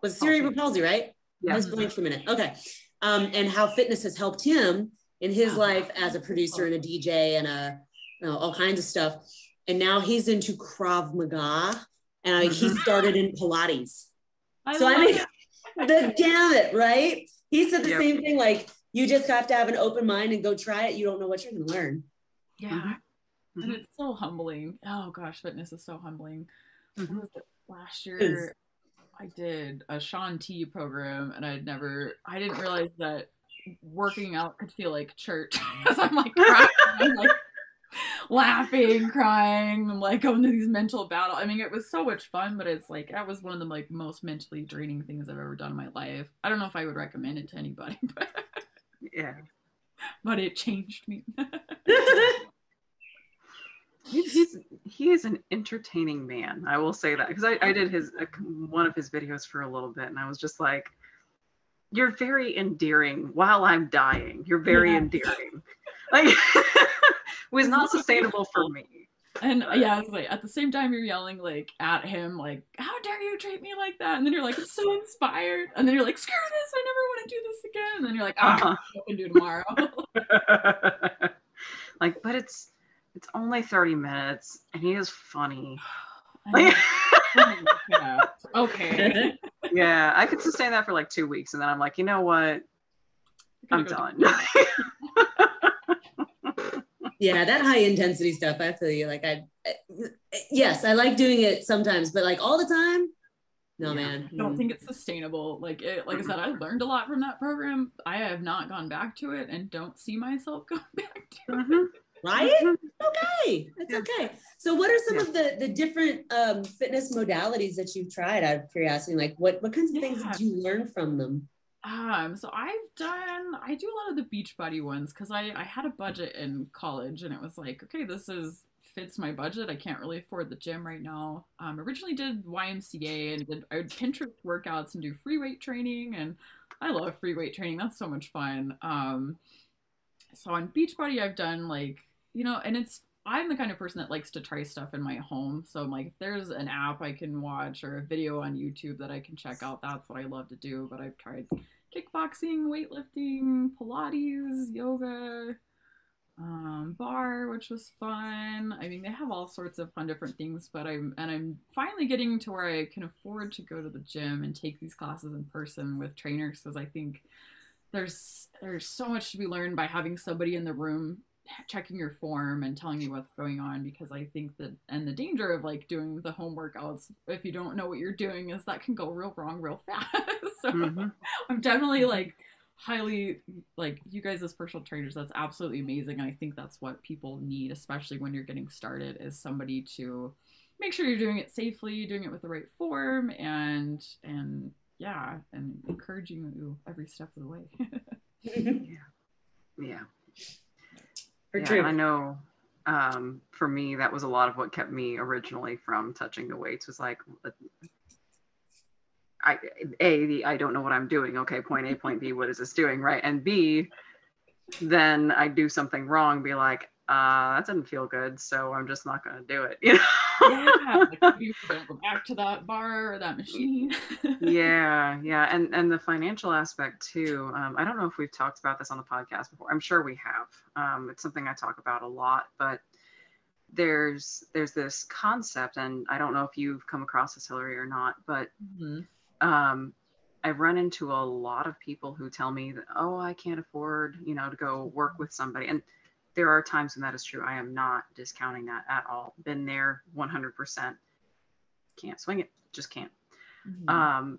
[SPEAKER 4] was cerebral palsy, right? I was blank for a minute. Okay. Um, and how fitness has helped him in his
[SPEAKER 6] Uh-huh.
[SPEAKER 4] life as a producer and a DJ and a you know, all kinds of stuff. And now he's into Krav Maga and he
[SPEAKER 5] Mhm.
[SPEAKER 4] started in Pilates.
[SPEAKER 6] I
[SPEAKER 4] so I mean,
[SPEAKER 6] it.
[SPEAKER 4] the gamut, right? He said the
[SPEAKER 5] Yep.
[SPEAKER 4] same thing. Like you just have to have an open mind and go try it. You don't know what you're going to learn.
[SPEAKER 6] yeah.
[SPEAKER 5] Mhm.
[SPEAKER 6] And
[SPEAKER 5] Mhm.
[SPEAKER 6] it's so humbling. Oh gosh, fitness is so humbling.
[SPEAKER 5] Mhm.
[SPEAKER 6] It? Last year, I did a Shaun T program, and I'd never, I didn't realize that working out could feel like church. Because I'm like I'm like laughing, crying, like going to these mental battles. I mean, it was so much fun, but it's like that was one of the like most mentally draining things I've ever done in my life. I don't know if I would recommend it to anybody, but
[SPEAKER 5] Yeah.
[SPEAKER 6] but it changed me.
[SPEAKER 5] He's, he's he is an entertaining man. I will say that because I, I did his uh, one of his videos for a little bit, and I was just like, "You're very endearing while I'm dying. You're very
[SPEAKER 6] Yeah.
[SPEAKER 5] endearing." Like, was not sustainable for me.
[SPEAKER 6] And yeah, like at the same time you're yelling like at him, like, "How dare you treat me like that?" And then you're like, "I'm so inspired," and then you're like, "Screw this! I never want to do this again." And then you're like, "Ah, I can do tomorrow."
[SPEAKER 5] like, but it's it's only thirty minutes, and he is funny. Like,
[SPEAKER 6] yeah. Okay.
[SPEAKER 5] yeah, I could sustain that for like two weeks, and then I'm like, you know what? I'm done.
[SPEAKER 4] Yeah, that high intensity stuff. I feel you. Like I, yes, I like doing it sometimes, but like all the time, no,
[SPEAKER 5] Yeah.
[SPEAKER 4] man.
[SPEAKER 6] I don't think it's sustainable. Like it, like I said, I learned a lot from that program. I have not gone back to it and don't see myself going back to it.
[SPEAKER 5] Mhm.
[SPEAKER 4] right.
[SPEAKER 5] Mhm.
[SPEAKER 4] Okay, that's
[SPEAKER 5] Yeah.
[SPEAKER 4] okay. So, what are some
[SPEAKER 5] Yeah.
[SPEAKER 4] of the the different um, fitness modalities that you've tried? Out of curiosity, like what what kinds of things
[SPEAKER 6] Yeah.
[SPEAKER 4] did you learn from them?
[SPEAKER 6] Um, so I've done I do a lot of the Beachbody ones because I I had a budget in college and it was like okay this is fits my budget I can't really afford the gym right now. Um, originally did YMCA and did I would Pinterest workouts and do free weight training and I love free weight training that's so much fun. Um, so on Beachbody I've done like you know and it's I'm the kind of person that likes to try stuff in my home. So I'm like, if there's an app I can watch or a video on YouTube that I can check out, that's what I love to do. But I've tried kickboxing, weightlifting, Pilates, yoga, um, barre, which was fun. I mean, they have all sorts of fun different things, but I'm and I'm finally getting to where I can afford to go to the gym and take these classes in person with trainers because I think there's there's so much to be learned by having somebody in the room checking your form and telling you what's going on because I think that and the danger of like doing the home workouts if you don't know what you're doing is that can go real wrong real fast. so
[SPEAKER 5] Mhm.
[SPEAKER 6] I'm definitely like highly like you guys as personal trainers that's absolutely amazing and I think that's what people need especially when you're getting started is somebody to make sure you're doing it safely doing it with the right form and and yeah and encouraging you every step of the way
[SPEAKER 5] Yeah.
[SPEAKER 4] For
[SPEAKER 5] yeah,
[SPEAKER 4] true.
[SPEAKER 5] I know um, for me, that was a lot of what kept me originally from touching the weights was like, I, A, the, I don't know what I'm doing. Okay, point A, point B, what is this doing? Right. And B, then I do something wrong, be like, uh, that didn't feel good. So I'm just not going to do it. You know?
[SPEAKER 6] yeah like, you don't go back to that bar or that machine
[SPEAKER 5] yeah yeah and and the financial aspect too um, i don't know if we've talked about this on the podcast before i'm sure we have um, it's something i talk about a lot but there's there's this concept, and I don't know if you've come across this, Hillary, or not, but
[SPEAKER 6] Mhm.
[SPEAKER 5] um, I've run into a lot of people who tell me that, oh, I can't afford, you know, to go work with somebody. And there are times when that is true. I am not discounting that at all. Been there 100%. Can't swing it, just can't.
[SPEAKER 6] Mhm.
[SPEAKER 5] Um,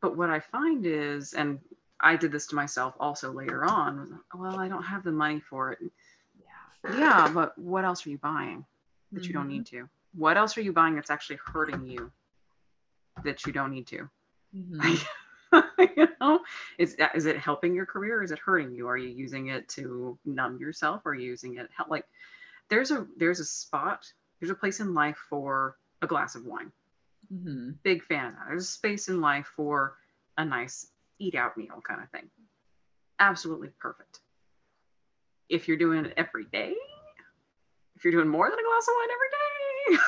[SPEAKER 5] but what I find is, and I did this to myself also later on, well, I don't have the money for it.
[SPEAKER 6] yeah.
[SPEAKER 5] Yeah, but what else are you buying that you don't
[SPEAKER 6] Mhm.
[SPEAKER 5] need to? What else are you buying that's actually hurting you that you don't need to?
[SPEAKER 6] Mhm.
[SPEAKER 5] you know, is that is it helping your career? Is it hurting you? Are you using it to numb yourself? Or are you using it help? Like, there's a there's a spot, there's a place in life for a glass of wine.
[SPEAKER 6] Mhm.
[SPEAKER 5] Big fan of that. There's a space in life for a nice eat out meal kind of thing. Absolutely perfect. If you're doing it every day, if you're doing more than a glass of wine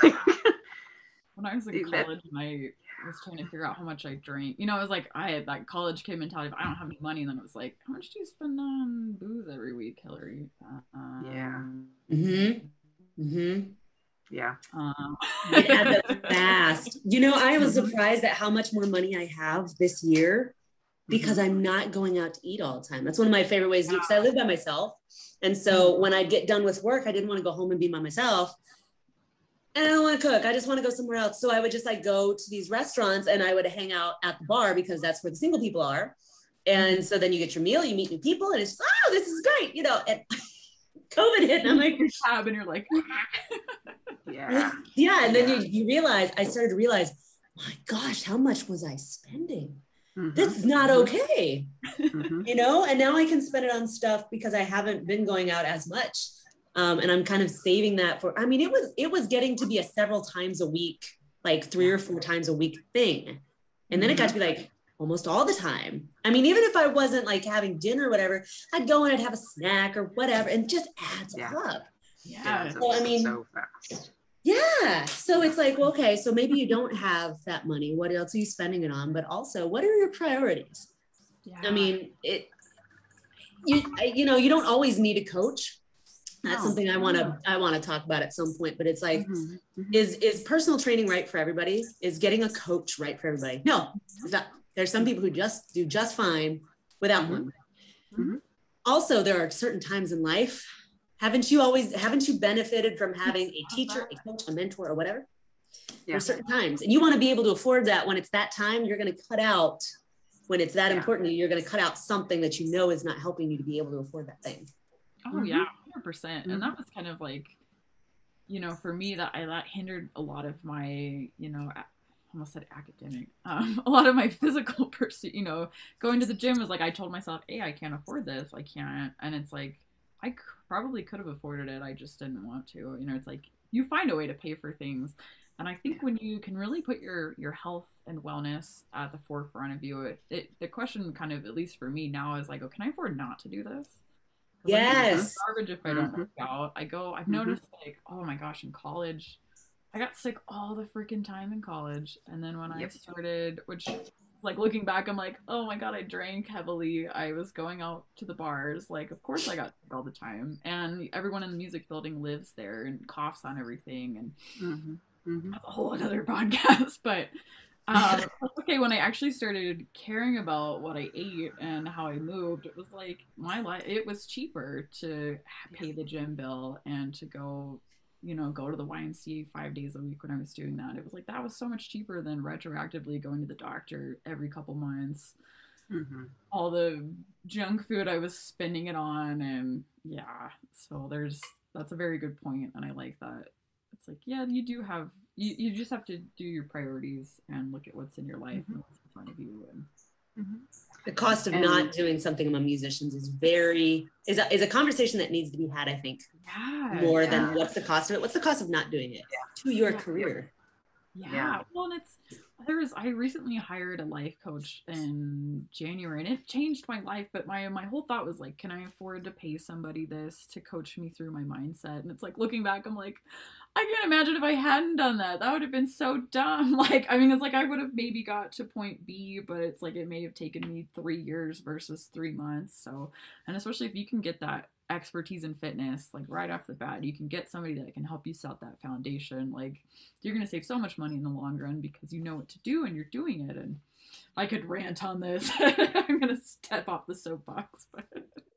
[SPEAKER 5] every day,
[SPEAKER 6] When I was in college I was trying to figure out how much I drink. you know, it was like I had that college kid mentality of I don't have any money, and then it was like, how much do you spend on booze every week, Hillary? Uh,
[SPEAKER 5] Yeah.
[SPEAKER 4] Mm-hmm. Mm-hmm.
[SPEAKER 5] yeah.
[SPEAKER 6] Um,
[SPEAKER 4] It adds up fast. You know, I was surprised at how much more money I have this year because I'm not going out to eat all the time. That's one of my favorite ways to do because I live by myself. And so when I get done with work, I didn't want to go home and be by myself. And I don't want to cook. I just want to go somewhere else. So I would just like go to these restaurants and I would hang out at the bar because that's where the single people are. And so then you get your meal, you meet new people, and it's just, oh, this is great, you know. And COVID hit, and I'm like,
[SPEAKER 6] your tab, and you're like,
[SPEAKER 5] Yeah.
[SPEAKER 4] yeah. And then you, you realize, I started to realize, my gosh, how much was I spending?
[SPEAKER 5] Mhm.
[SPEAKER 4] This is not okay,
[SPEAKER 5] Mhm.
[SPEAKER 4] you know? And now I can spend it on stuff because I haven't been going out as much. Um, and I'm kind of saving that for, I mean, it was, it was getting to be a several times a week, like three or four times a week thing. And then it got to be like almost all the time. I mean, even if I wasn't like having dinner or whatever, I'd go and I'd have a snack or whatever, and just adds
[SPEAKER 5] Yeah.
[SPEAKER 4] up.
[SPEAKER 6] yeah,
[SPEAKER 5] it's
[SPEAKER 4] So, I mean-
[SPEAKER 5] so fast.
[SPEAKER 4] Yeah. So it's like, well, okay, so maybe you don't have that money. What else are you spending it on? But also, what are your priorities?
[SPEAKER 6] yeah.
[SPEAKER 4] I mean, it, you, you know, you don't always need a coach. That's
[SPEAKER 5] No,
[SPEAKER 4] something I want to,
[SPEAKER 5] no.
[SPEAKER 4] I want to talk about at some point, but it's like,
[SPEAKER 5] Mhm. Mhm.
[SPEAKER 4] is, is personal training right for everybody? Is getting a coach right for everybody? No, it's not. There's some people who just do just fine without one.
[SPEAKER 5] Mhm.
[SPEAKER 4] Also, there are certain times in life. Haven't you always, haven't you benefited from having a teacher, a coach, a mentor, or whatever? There are certain times, and you want to be able to afford that when it's that time. You're going to cut out when it's that
[SPEAKER 5] Yeah.
[SPEAKER 4] important. you, You're going to cut out something that you know is not helping you to be able to afford that thing.
[SPEAKER 6] Oh yeah, hundred percent.
[SPEAKER 5] Mhm.
[SPEAKER 6] And that was kind of like, you know, for me that I that hindered a lot of my, you know, a- almost said academic, um, a lot of my physical pursuit. You know, going to the gym was like I told myself, hey, I can't afford this, I can't, and it's like I c- probably could have afforded it, I just didn't want to. You know, it's like you find a way to pay for things, and I think when you can really put your your health and wellness at the forefront of you, it, it the question kind of at least for me now is like, oh, can I afford not to do this? 'Cause I'm gonna feel
[SPEAKER 4] Yes.
[SPEAKER 6] garbage if I don't work out. I go. I've
[SPEAKER 5] Mhm.
[SPEAKER 6] noticed like, oh my gosh, in college, I got sick all the freaking time in college, and then when I started, which like looking back, I'm like, oh my god, I drank heavily. I was going out to the bars. Like, of course I got sick all the time, and everyone in the music building lives there and coughs on everything, and
[SPEAKER 5] Mhm. Mhm.
[SPEAKER 6] a whole other podcast. But um, okay, when I actually started caring about what I ate and how I moved, it was like my life. It was cheaper to pay the gym bill and to go, you know, go to the YMCA five days a week when I was doing that. It was like that was so much cheaper than retroactively going to the doctor every couple months.
[SPEAKER 5] Mhm.
[SPEAKER 6] All the junk food I was spending it on, and yeah. So there's that's a very good point, and I like that it's like yeah you do have you, you just have to do your priorities and look at what's in your life and what's in front of you and
[SPEAKER 5] Mhm.
[SPEAKER 4] The cost of
[SPEAKER 5] And-
[SPEAKER 4] not doing something among musicians is very is a, is a conversation that needs to be had. I think
[SPEAKER 6] yeah
[SPEAKER 4] more
[SPEAKER 5] yeah.
[SPEAKER 4] than what's the cost of it. What's the cost of not doing it to your
[SPEAKER 6] Yeah.
[SPEAKER 4] career?
[SPEAKER 6] yeah,
[SPEAKER 5] Yeah.
[SPEAKER 6] well and it's there was i recently hired a life coach in january and it changed my life but my my whole thought was like can i afford to pay somebody this to coach me through my mindset and it's like looking back i'm like i can't imagine if i hadn't done that. That would have been so dumb. Like i mean it's like i would have maybe got to point b but it's like it may have taken me three years versus three months. So and especially if you can get that expertise in fitness like right off the bat you can get somebody that can help you set that foundation like you're going to save so much money in the long run because you know what to do and you're doing it. And i could rant on this. I'm going to step off the soapbox but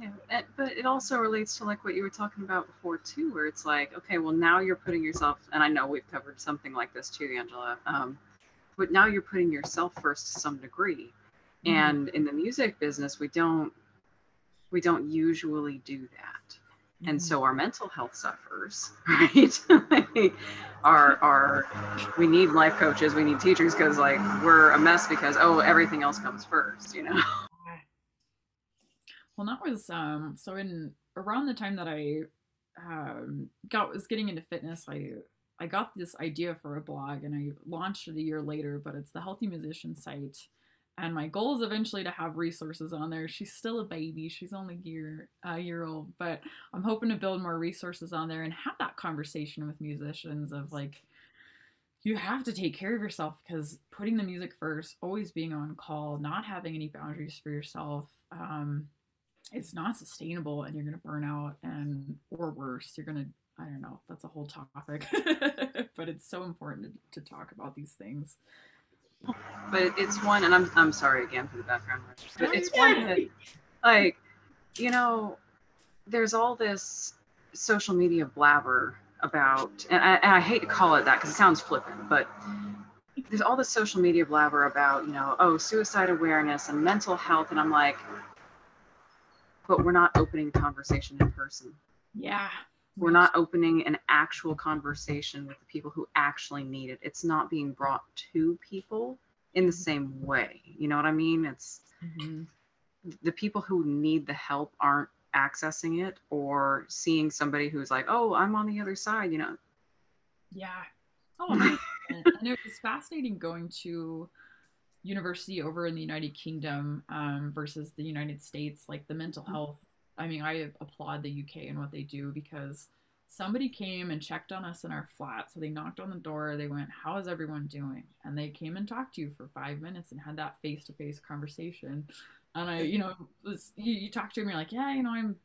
[SPEAKER 5] yeah but it also relates to like what you were talking about before too where it's like okay well now you're putting yourself and i know we've covered something like this too angela um, but now you're putting yourself first to some degree mm-hmm. and in the music business we don't we don't usually do that mm-hmm. and so our mental health suffers right like our our we need life coaches we need teachers because like we're a mess because oh everything else comes first you know
[SPEAKER 6] well that was um so in around the time that i um got was getting into fitness i i got this idea for a blog and i launched it a year later but it's the healthy musician site and my goal is eventually to have resources on there. She's still a baby; she's only year a year old, but I'm hoping to build more resources on there and have that conversation with musicians of like, you have to take care of yourself because putting the music first, always being on call, not having any boundaries for yourself, um, it's not sustainable, and you're gonna burn out, and or worse, you're gonna I don't know. That's a whole topic, but it's so important to, to talk about these things
[SPEAKER 5] but it's one, and I'm I'm sorry again for the background but it's one that, like, you know, there's all this social media blabber about, and I, and I hate to call it that because it sounds flippant, but there's all this social media blabber about, you know, oh, suicide awareness and mental health, and I'm like, but we're not opening conversation in person.
[SPEAKER 6] Yeah.
[SPEAKER 5] We're not opening an actual conversation with the people who actually need it. It's not being brought to people in the same way. You know what i mean? It's mm-hmm. the people who need the help aren't accessing it or seeing somebody who's like oh i'm on the other side you know?
[SPEAKER 6] Yeah. Oh and it was fascinating going to university over in the united kingdom um, versus the united states like the mental mm-hmm. health I mean, I applaud the UK and what they do because somebody came and checked on us in our flat. So they knocked on the door. They went, How is everyone doing? And they came and talked to you for five minutes and had that face to face conversation. And I, you know, was, you, you talk to them, you're like, Yeah, you know, I'm,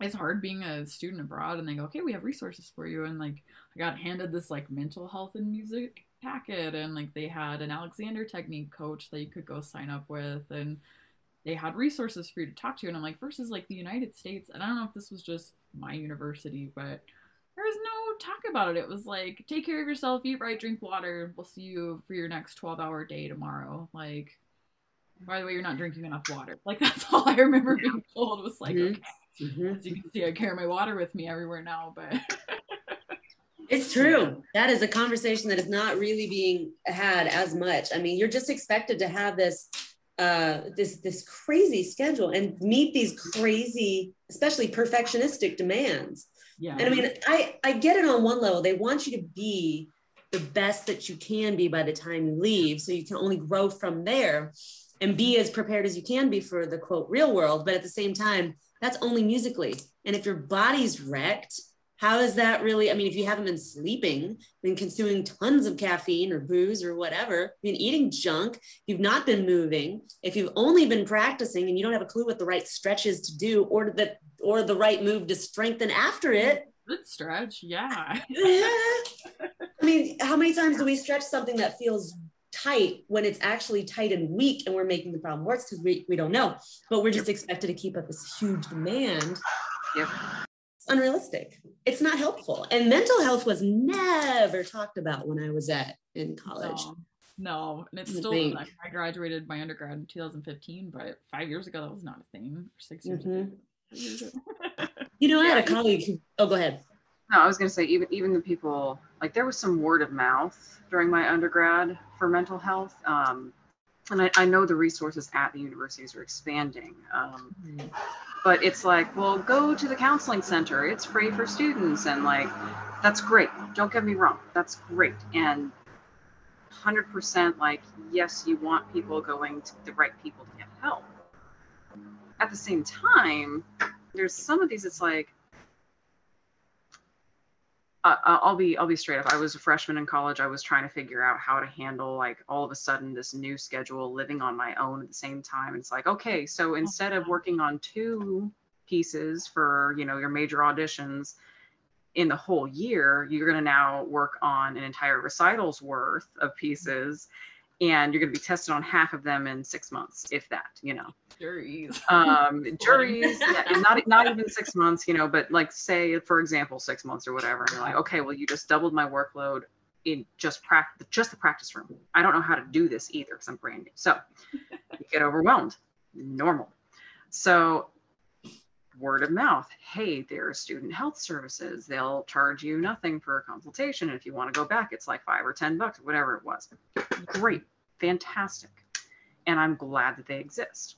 [SPEAKER 6] it's hard being a student abroad. And they go, Okay, we have resources for you. And like, I got handed this like mental health and music packet. And like, they had an Alexander Technique coach that you could go sign up with. And, they had resources for you to talk to and i'm like versus like the united states and i don't know if this was just my university but there was no talk about it it was like take care of yourself eat right drink water we'll see you for your next 12 hour day tomorrow like by the way you're not drinking enough water like that's all i remember being told was like mm-hmm. okay mm-hmm. as you can see i carry my water with me everywhere now but
[SPEAKER 4] It's true. That is a conversation that is not really being had as much. I mean, you're just expected to have this uh, this this crazy schedule and meet these crazy, especially perfectionistic demands. Yeah. And I mean, I I get it on one level. They want you to be the best that you can be by the time you leave, so you can only grow from there and be as prepared as you can be for the quote real world. But at the same time, that's only musically. And if your body's wrecked how is that really? I mean, if you haven't been sleeping, been consuming tons of caffeine or booze or whatever, been eating junk, you've not been moving, if you've only been practicing and you don't have a clue what the right stretch is to do or the or the right move to strengthen after it.
[SPEAKER 6] Good stretch, yeah.
[SPEAKER 4] yeah. I mean, how many times do we stretch something that feels tight when it's actually tight and weak and we're making the problem worse because we, we don't know but we're just expected to keep up this huge demand
[SPEAKER 5] yep
[SPEAKER 4] unrealistic. It's not helpful. And mental health was never talked about when I was at in college.
[SPEAKER 6] No, no. and it's still like I graduated my undergrad in 2015, but five years ago that was not a thing. Or six years mm-hmm.
[SPEAKER 4] ago. you know, I had a colleague. Who, oh, go ahead.
[SPEAKER 5] No, I was going to say even even the people like there was some word of mouth during my undergrad for mental health. Um, and I, I, know the resources at the universities are expanding. Um, but it's like well go to the counseling center. It's free for students. And like that's great. Don't get me wrong. That's great. And 100% like yes you want people going to the right people to get help. At the same time there's some of these it's like uh, I'll be I'll be straight up. I was a freshman in college. I was trying to figure out how to handle like all of a sudden this new schedule, living on my own at the same time. It's like okay, so instead of working on two pieces for you know your major auditions in the whole year you're going to now work on an entire recital's worth of pieces and you're going to be tested on half of them in six months if that you know.
[SPEAKER 6] Juries.
[SPEAKER 5] um juries yeah, and not not even six months you know but like say for example six months or whatever and you're like okay well you just doubled my workload in just practice just the practice room. I don't know how to do this either because i'm brand new. So you get overwhelmed. Normal. So word of mouth. Hey there's student health services. They'll charge you nothing for a consultation. And if you want to go back it's like five or ten bucks whatever it was. Great. Fantastic. And i'm glad that they exist.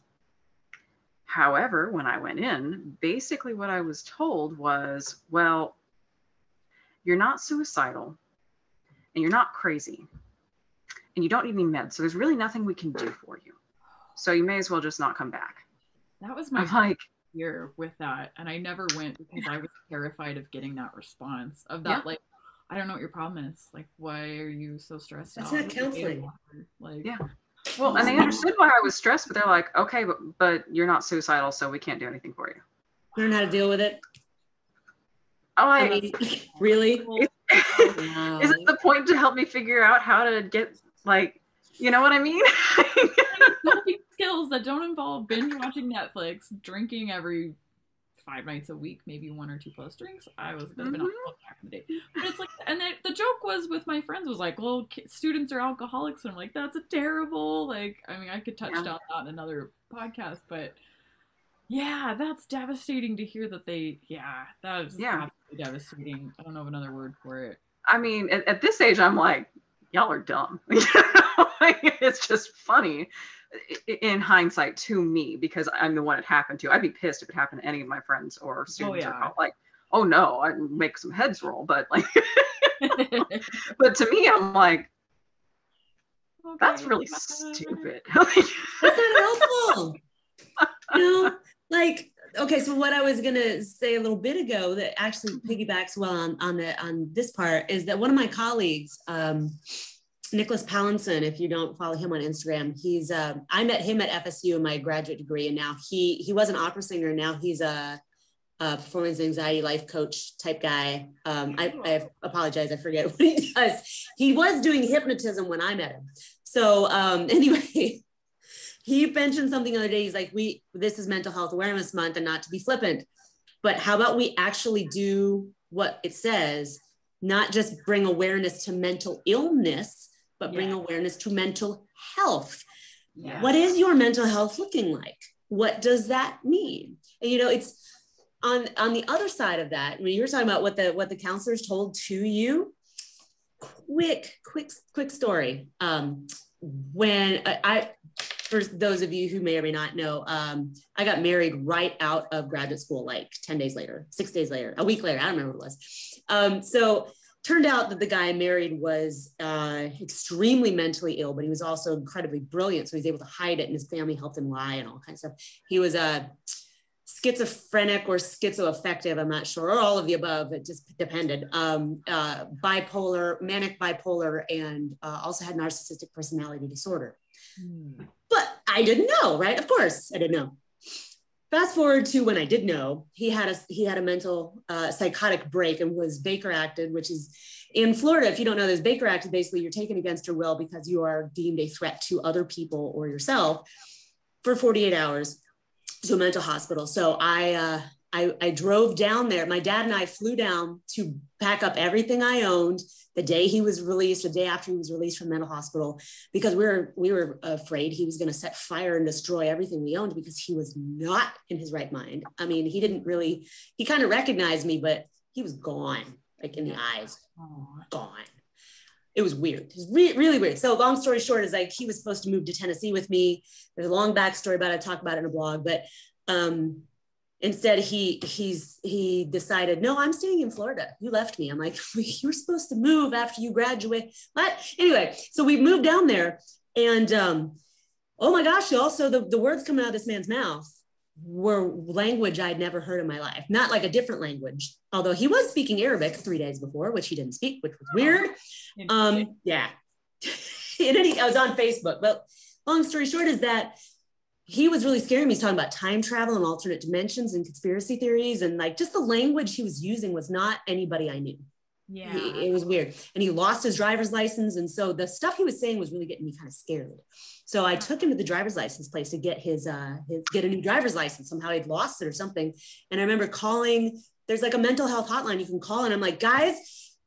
[SPEAKER 5] However when i went in basically what i was told was well you're not suicidal and you're not crazy and you don't need any meds. So there's really nothing we can do for you. So you may as well just not come back.
[SPEAKER 6] That was my
[SPEAKER 5] i'm like
[SPEAKER 6] fear with that, and I never went because I was terrified of getting that response of that
[SPEAKER 4] Yeah.
[SPEAKER 6] like. I don't know what your problem is. Like, why are you so stressed
[SPEAKER 4] That's
[SPEAKER 6] out?
[SPEAKER 4] not counseling.
[SPEAKER 6] Like,
[SPEAKER 5] Yeah. Well, and they understood why I was stressed, but they're like, okay, but, but you're not suicidal, so we can't do anything for you.
[SPEAKER 4] Learn how to deal with it.
[SPEAKER 5] Oh,
[SPEAKER 4] I
[SPEAKER 5] I,
[SPEAKER 4] mean, really?
[SPEAKER 5] is
[SPEAKER 4] Wow.
[SPEAKER 5] it the point to help me figure out how to get, like, you know what I mean?
[SPEAKER 6] skills that don't involve binge watching Netflix, drinking every five nights a week, maybe one or two plus drinks. I was a mm-hmm. bit of an alcoholic back in the day, but it's like, and the, the joke was with my friends was like, well, students are alcoholics, and I'm like, that's a terrible. Like, I mean, I could touch
[SPEAKER 5] Yeah.
[SPEAKER 6] on that in another podcast, but yeah, that's devastating to hear that they. Yeah, that is
[SPEAKER 5] Yeah.
[SPEAKER 6] absolutely devastating. I don't know of another word for it.
[SPEAKER 5] I mean, at, at this age, I'm like, y'all are dumb. You know? like, it's just funny in hindsight to me because I'm the one it happened to. I'd be pissed if it happened to any of my friends or students. or
[SPEAKER 6] yeah.
[SPEAKER 5] co- like, oh no, I'd make some heads roll. But like, but to me, I'm like, that's really stupid.
[SPEAKER 4] That's not helpful. you know, like okay. So what I was gonna say a little bit ago that actually piggybacks well on on the on this part is that one of my colleagues, um, Nicholas Pallinson, if you don't follow him on Instagram, he's um, I met him at FSU in my graduate degree, and now he he was an opera singer. Now he's a, a performance anxiety life coach type guy. Um, I, I apologize, I forget what he does. He was doing hypnotism when I met him. So um, anyway, he mentioned something the other day. He's like, "We this is Mental Health Awareness Month, and not to be flippant, but how about we actually do what it says, not just bring awareness to mental illness, but bring
[SPEAKER 6] Yeah.
[SPEAKER 4] awareness to mental health.
[SPEAKER 6] Yeah.
[SPEAKER 4] What is your mental health looking like? What does that mean? And you know, it's on on the other side of that. When you were talking about what the what the counselors told to you, quick, quick, quick story. Um, when I, I for those of you who may or may not know, um, I got married right out of graduate school, like 10 days later, six days later, a week later, I don't remember what it was. Um, so turned out that the guy I married was uh, extremely mentally ill, but he was also incredibly brilliant. So he was able to hide it and his family helped him lie and all kinds of stuff. He was a schizophrenic or schizoaffective, I'm not sure, or all of the above. It just depended. Um, uh, bipolar, manic bipolar, and uh, also had narcissistic personality disorder.
[SPEAKER 6] Hmm.
[SPEAKER 4] But I didn't know, right? Of course, I didn't know. Fast forward to when I did know, he had a he had a mental uh, psychotic break and was Baker acted, which is in Florida. If you don't know this, Baker acted basically you're taken against your will because you are deemed a threat to other people or yourself for 48 hours to a mental hospital. So I uh, I, I drove down there. My dad and I flew down to pack up everything I owned the day he was released, the day after he was released from mental hospital, because we were we were afraid he was going to set fire and destroy everything we owned because he was not in his right mind. I mean, he didn't really. He kind of recognized me, but he was gone, like in the eyes, gone. It was weird. It was re- really weird. So long story short is like he was supposed to move to Tennessee with me. There's a long backstory about it. I talk about it in a blog, but um, instead he he's he decided no i'm staying in florida. You left me. I'm like you were supposed to move after you graduate. What anyway so we moved down there and um oh my gosh also the, the words coming out of this man's mouth were language i'd never heard in my life not like a different language although he was speaking arabic three days before which he didn't speak which was weird. Um yeah. Then he, i was on facebook but long story short is that he was really scaring me. He's talking about time travel and alternate dimensions and conspiracy theories. And like just the language he was using was not anybody I knew.
[SPEAKER 6] Yeah.
[SPEAKER 4] He- it was weird. And he lost his driver's license. And so the stuff he was saying was really getting me kind of scared. So I took him to the driver's license place to get his, uh, his get a new driver's license. Somehow he'd lost it or something. And I remember calling, there's like a mental health hotline you can call. And I'm like, guys,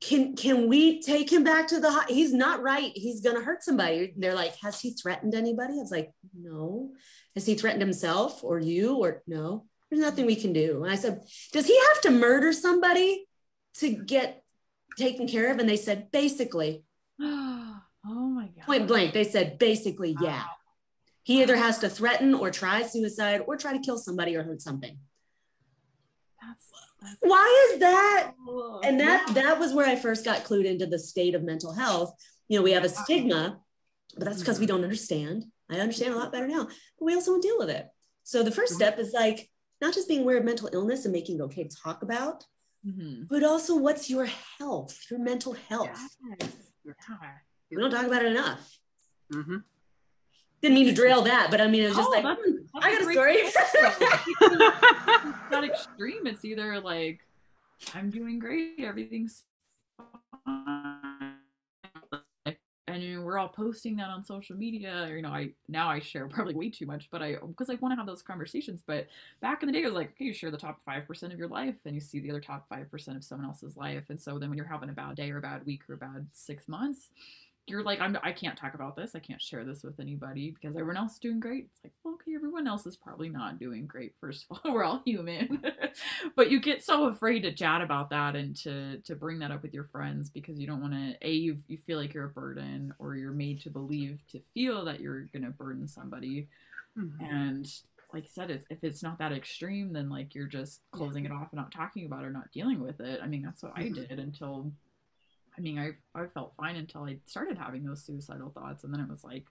[SPEAKER 4] can can we take him back to the ho- he's not right he's gonna hurt somebody they're like has he threatened anybody i was like no has he threatened himself or you or no there's nothing we can do and i said does he have to murder somebody to get taken care of and they said basically
[SPEAKER 6] oh my god.
[SPEAKER 4] point blank they said basically yeah he either has to threaten or try suicide or try to kill somebody or hurt something
[SPEAKER 6] That's, that's
[SPEAKER 4] why is that
[SPEAKER 6] cool.
[SPEAKER 4] and that
[SPEAKER 6] Yeah.
[SPEAKER 4] that was where I first got clued into the state of mental health. You know, we have a stigma, but that's because we don't understand. I understand a lot better now, but we also don't deal with it. So the first step is like not just being aware of mental illness and making it okay to talk about,
[SPEAKER 6] Mhm.
[SPEAKER 4] but also what's your health, your mental health.
[SPEAKER 6] Yes. Yeah.
[SPEAKER 4] We don't talk about it enough.
[SPEAKER 5] hmm
[SPEAKER 4] Didn't mean to drill that, but I mean, it was just
[SPEAKER 6] Oh,
[SPEAKER 4] like,
[SPEAKER 6] that's-
[SPEAKER 4] hmm,
[SPEAKER 6] that's
[SPEAKER 4] I got a story.
[SPEAKER 6] it's not extreme. It's either like I'm doing great, everything's fine. And you know, we're all posting that on social media. Or, you know, I now I share probably way too much, but I because I want to have those conversations. But back in the day, it was like, okay, you share the top five percent of your life, and you see the other top five percent of someone else's life. And so then when you're having a bad day or a bad week or a bad six months, you're like, I'm, I can't talk about this. I can't share this with anybody because everyone else is doing great. It's like, well, okay, everyone else is probably not doing great. First of all, we're all human, but you get so afraid to chat about that and to to bring that up with your friends because you don't want to. A, you you feel like you're a burden, or you're made to believe to feel that you're gonna burden somebody.
[SPEAKER 5] Mhm.
[SPEAKER 6] And like I said, it's, if it's not that extreme, then like you're just closing it off and not talking about it or not dealing with it. I mean, that's what I did until, I mean, I, I felt fine until I started having those suicidal thoughts. And then it was like,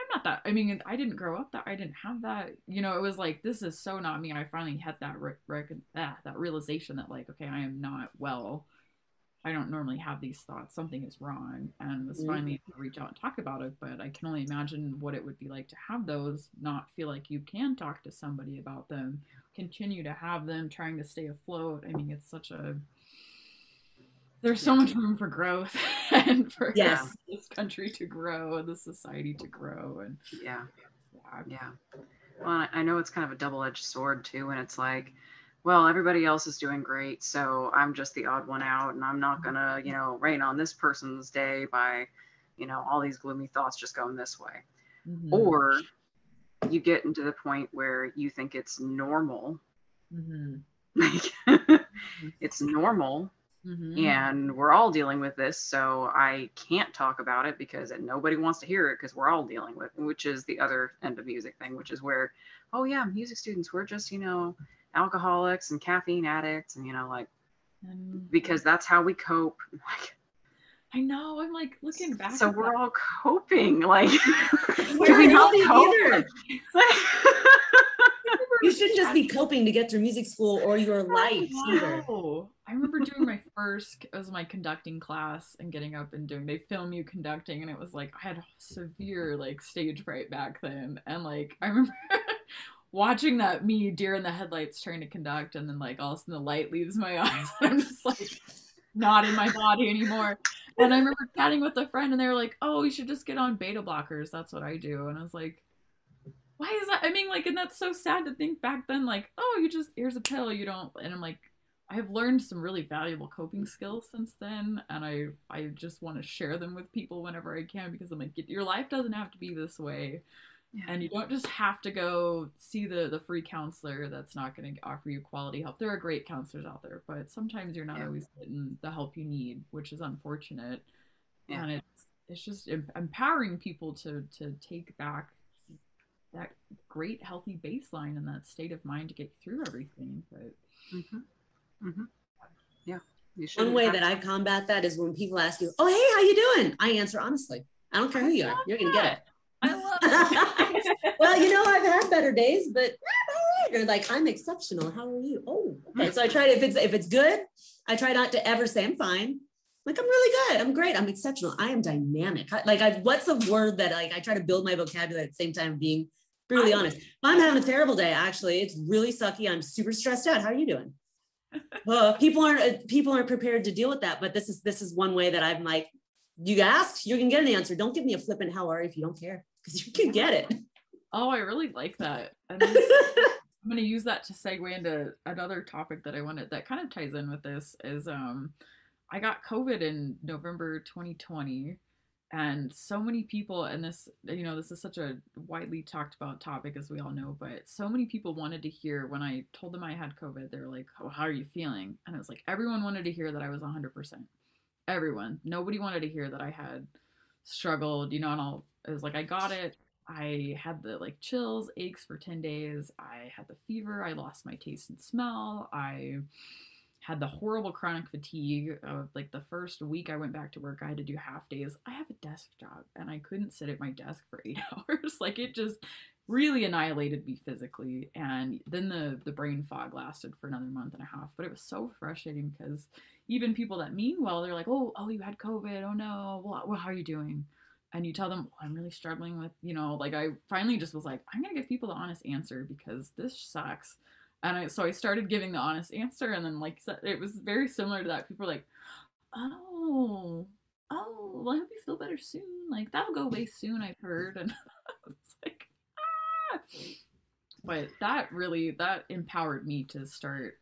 [SPEAKER 6] I'm not that, I mean, I didn't grow up that, I didn't have that, you know, it was like, this is so not me. And I finally had that, re- ah, that realization that like, okay, I am not well. I don't normally have these thoughts. Something is wrong, and was
[SPEAKER 4] Mhm.
[SPEAKER 6] finally able to reach out and talk about it. But I can only imagine what it would be like to have those, not feel like you can talk to somebody about them, continue to have them, trying to stay afloat. I mean, it's such a there's so much room for growth and for this country to grow and the society to grow and
[SPEAKER 5] Yeah.
[SPEAKER 6] yeah.
[SPEAKER 5] Well, I know it's kind of a double edged sword too. And it's like, well, everybody else is doing great. So I'm just the odd one out. And I'm not to, you know, rain on this person's day by, you know, all these gloomy thoughts just going this way.
[SPEAKER 6] Mhm.
[SPEAKER 5] Or you get into the point where you think it's normal.
[SPEAKER 6] Mhm.
[SPEAKER 5] Like, it's normal
[SPEAKER 6] Mhm.
[SPEAKER 5] and we're all dealing with this so i can't talk about it because nobody wants to hear it because we're all dealing with it, which is the other end of music thing which is where oh yeah music students we're just you know alcoholics and caffeine addicts and you know like because that's how we cope like
[SPEAKER 6] I know. I'm like looking back.
[SPEAKER 5] so we're
[SPEAKER 6] that.
[SPEAKER 5] all coping like
[SPEAKER 4] We're
[SPEAKER 5] do we
[SPEAKER 4] not
[SPEAKER 5] not cope.
[SPEAKER 4] You shouldn't just be coping to get through music school or your life either.
[SPEAKER 6] No. I remember doing my first, it was my conducting class and getting up and doing, they film you conducting and it was like, I had severe like stage fright back then. And like, I remember watching that me deer in the headlights trying to conduct and then like all of a sudden the light leaves my eyes. and I'm just like not in my body anymore. And I remember chatting with a friend and they were like, oh, you should just get on beta blockers. That's what I do. And I was like, why is that? I mean, like, and that's so sad to think back then, like, oh, you just, here's a pill, you don't, and I'm like, I have learned some really valuable coping skills since then, and I, I just want to share them with people whenever I can because I'm like, your life doesn't have to be this way,
[SPEAKER 5] Yeah.
[SPEAKER 6] and you don't just have to go see the the free counselor that's not going to offer you quality help. There are great counselors out there, but sometimes you're not
[SPEAKER 5] Yeah.
[SPEAKER 6] always getting the help you need, which is unfortunate,
[SPEAKER 5] Yeah.
[SPEAKER 6] and it's it's just empowering people to to take back that great healthy baseline and that state of mind to get through everything but
[SPEAKER 5] Mhm. Mhm. yeah you
[SPEAKER 4] One way that I combat that is when people ask you, "Oh, hey, how you doing?" I answer honestly. I don't care who you are. You're gonna get it.
[SPEAKER 6] I love it
[SPEAKER 4] well, you know, I've had better days, but I'm all right. Or like, I'm exceptional. How are you? Oh, okay. So I try to if it's if it's good, I try not to ever say I'm fine. Like I'm really good. I'm great. I'm exceptional. I am dynamic. Like I, what's a word that like I try to build my vocabulary at the same time being brutally honest. I'm having a terrible day. Actually, it's really sucky. I'm super stressed out. How are you doing? well, people aren't uh, people aren't prepared to deal with that. But this is this is one way that I'm like, you ask, you can get an answer. Don't give me a flippant how are you if you don't care, because you can get it.
[SPEAKER 6] Oh, I really like that. I'm going to use that to segue into another topic that I wanted that kind of ties in with this is um I got COVID in November 2020 and so many people and this you know this is such a widely talked about topic as we all know but so many people wanted to hear when i told them i had covid they were like oh, how are you feeling and it was like everyone wanted to hear that i was 100% everyone nobody wanted to hear that i had struggled you know and all it was like i got it i had the like chills aches for 10 days i had the fever i lost my taste and smell i had the horrible chronic fatigue of like the first week I went back to work, I had to do half days. I have a desk job and I couldn't sit at my desk for eight hours. like it just really annihilated me physically. And then the the brain fog lasted for another month and a half. But it was so frustrating because even people that mean well, they're like, oh, oh, you had COVID. Oh no. Well, well how are you doing? And you tell them, well, I'm really struggling with, you know, like I finally just was like, I'm gonna give people the honest answer because this sucks and I, so I started giving the honest answer, and then like it was very similar to that. People were like, "Oh, oh, well, I hope you feel better soon. Like that'll go away soon." I've heard, and it's like, ah. But that really that empowered me to start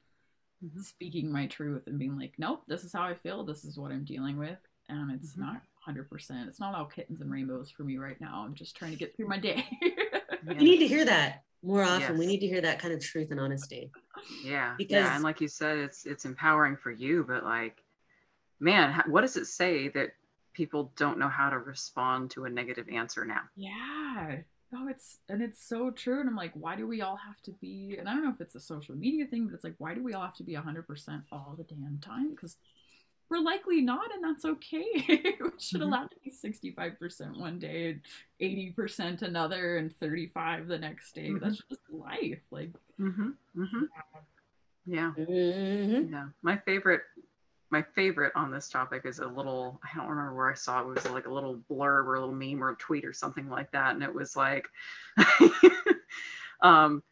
[SPEAKER 6] mm-hmm. speaking my truth and being like, "Nope, this is how I feel. This is what I'm dealing with, and it's mm-hmm. not." 100%. It's not all kittens and rainbows for me right now. I'm just trying to get through my day.
[SPEAKER 4] We need to hear that more often yes. we need to hear that kind of truth and honesty
[SPEAKER 5] yeah because yeah and like you said it's it's empowering for you but like man what does it say that people don't know how to respond to a negative answer now
[SPEAKER 6] yeah oh it's and it's so true and i'm like why do we all have to be and i don't know if it's a social media thing but it's like why do we all have to be 100% all the damn time because we're likely not, and that's okay. we should mm-hmm. allow to be 65% one day, and 80% another, and 35 the next day. Mm-hmm. That's just life. Like,
[SPEAKER 5] mm-hmm. mm-hmm. yeah. Mm-hmm. Yeah. My favorite my favorite on this topic is a little i don't remember where i saw it, it was like a little blurb or a little meme or a tweet or something like that and it was like um,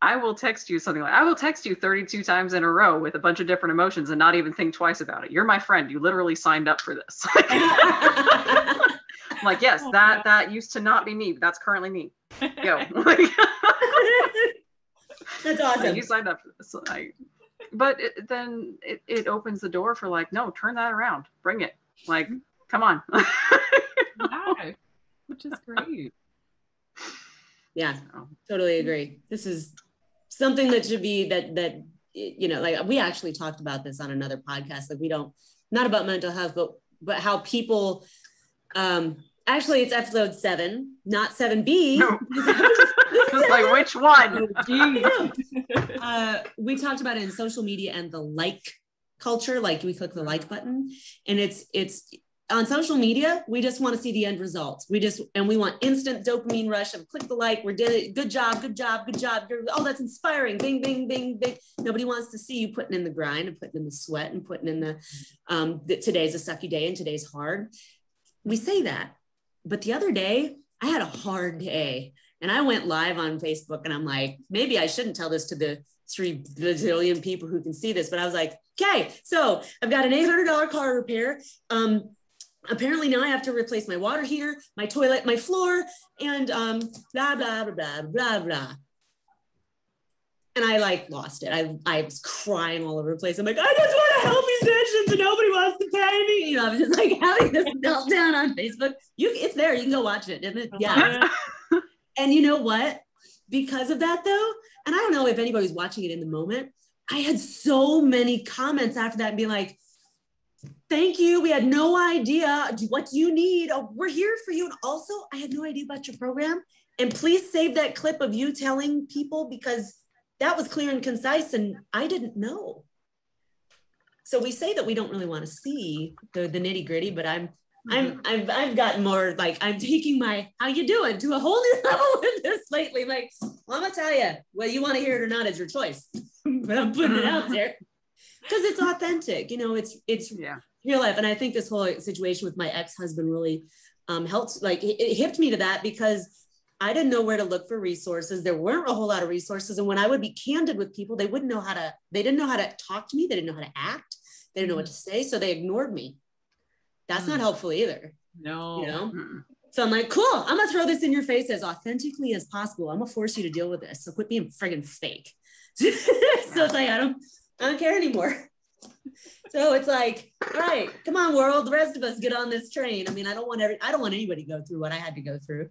[SPEAKER 5] I will text you something like, I will text you 32 times in a row with a bunch of different emotions and not even think twice about it. You're my friend. You literally signed up for this. I'm like, yes, oh, that that used to not be me, but that's currently me. Go.
[SPEAKER 4] that's awesome.
[SPEAKER 5] you signed up for this. Like, but it, then it, it opens the door for like, no, turn that around. Bring it. Like, mm-hmm. come on.
[SPEAKER 6] yeah, which is great.
[SPEAKER 4] Yeah, totally agree. This is something that should be that that you know like we actually talked about this on another podcast like we don't not about mental health but but how people um actually it's episode seven not 7b no.
[SPEAKER 5] like which one?
[SPEAKER 4] Oh, uh, we talked about it in social media and the like culture like we click the like button and it's it's on social media, we just want to see the end results. We just and we want instant dopamine rush of click the like, we're did it, good job, good job, good job. You're, oh, that's inspiring. Bing, bing, bing, bing. Nobody wants to see you putting in the grind and putting in the sweat and putting in the um that today's a sucky day and today's hard. We say that. But the other day, I had a hard day. And I went live on Facebook and I'm like, maybe I shouldn't tell this to the three bazillion people who can see this, but I was like, okay, so I've got an $800 car repair. Um, apparently now I have to replace my water heater, my toilet, my floor, and um, blah, blah, blah, blah, blah, blah. And I like lost it. I, I was crying all over the place. I'm like, I just want to help musicians and nobody wants to pay me. You know, I'm just like having this meltdown on Facebook. You, it's there. You can go watch it. it yeah. and you know what? Because of that though, and I don't know if anybody's watching it in the moment, I had so many comments after that and be like, thank you. We had no idea. What you need? Oh, we're here for you. And also, I had no idea about your program. And please save that clip of you telling people because that was clear and concise and I didn't know. So we say that we don't really want to see the, the nitty gritty, but I'm mm-hmm. I'm I've I've gotten more like I'm taking my how you doing to a whole new level with this lately. Like, well, I'm gonna tell you, whether you want to hear it or not is your choice. but I'm putting it out there because it's authentic. You know, it's it's yeah real life. And I think this whole situation with my ex husband really um, helped, like, it, it hipped me to that because I didn't know where to look for resources. There weren't a whole lot of resources. And when I would be candid with people, they wouldn't know how to, they didn't know how to talk to me. They didn't know how to act. They didn't know what to say. So they ignored me. That's not
[SPEAKER 6] Mm.
[SPEAKER 4] helpful either.
[SPEAKER 6] No.
[SPEAKER 4] You know?
[SPEAKER 5] Mm.
[SPEAKER 4] So I'm like, cool, I'm gonna throw this in your face as authentically as possible. I'm gonna force you to deal with this. So quit being friggin' fake. so it's like, I don't, I don't care anymore. So it's like, all right, come on, world. The rest of us get on this train. I mean, I don't want every, I don't want anybody to go through what I had to go through,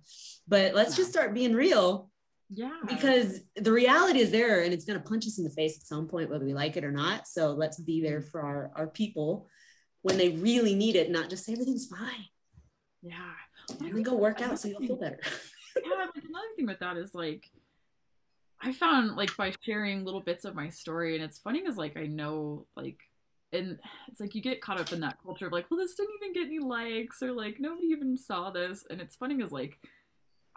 [SPEAKER 4] but let's just start being real
[SPEAKER 6] Yeah.
[SPEAKER 4] because the reality is there and it's going to punch us in the face at some point whether we like it or not so let's be there for our, our people when they really need it not just say everything's fine
[SPEAKER 6] Yeah.
[SPEAKER 4] and then go work out so you'll feel better
[SPEAKER 6] yeah, like another thing with that is like I found like by sharing little bits of my story, and it's funny because like I know like, and it's like you get caught up in that culture of like, well, this didn't even get any likes, or like nobody even saw this, and it's funny because like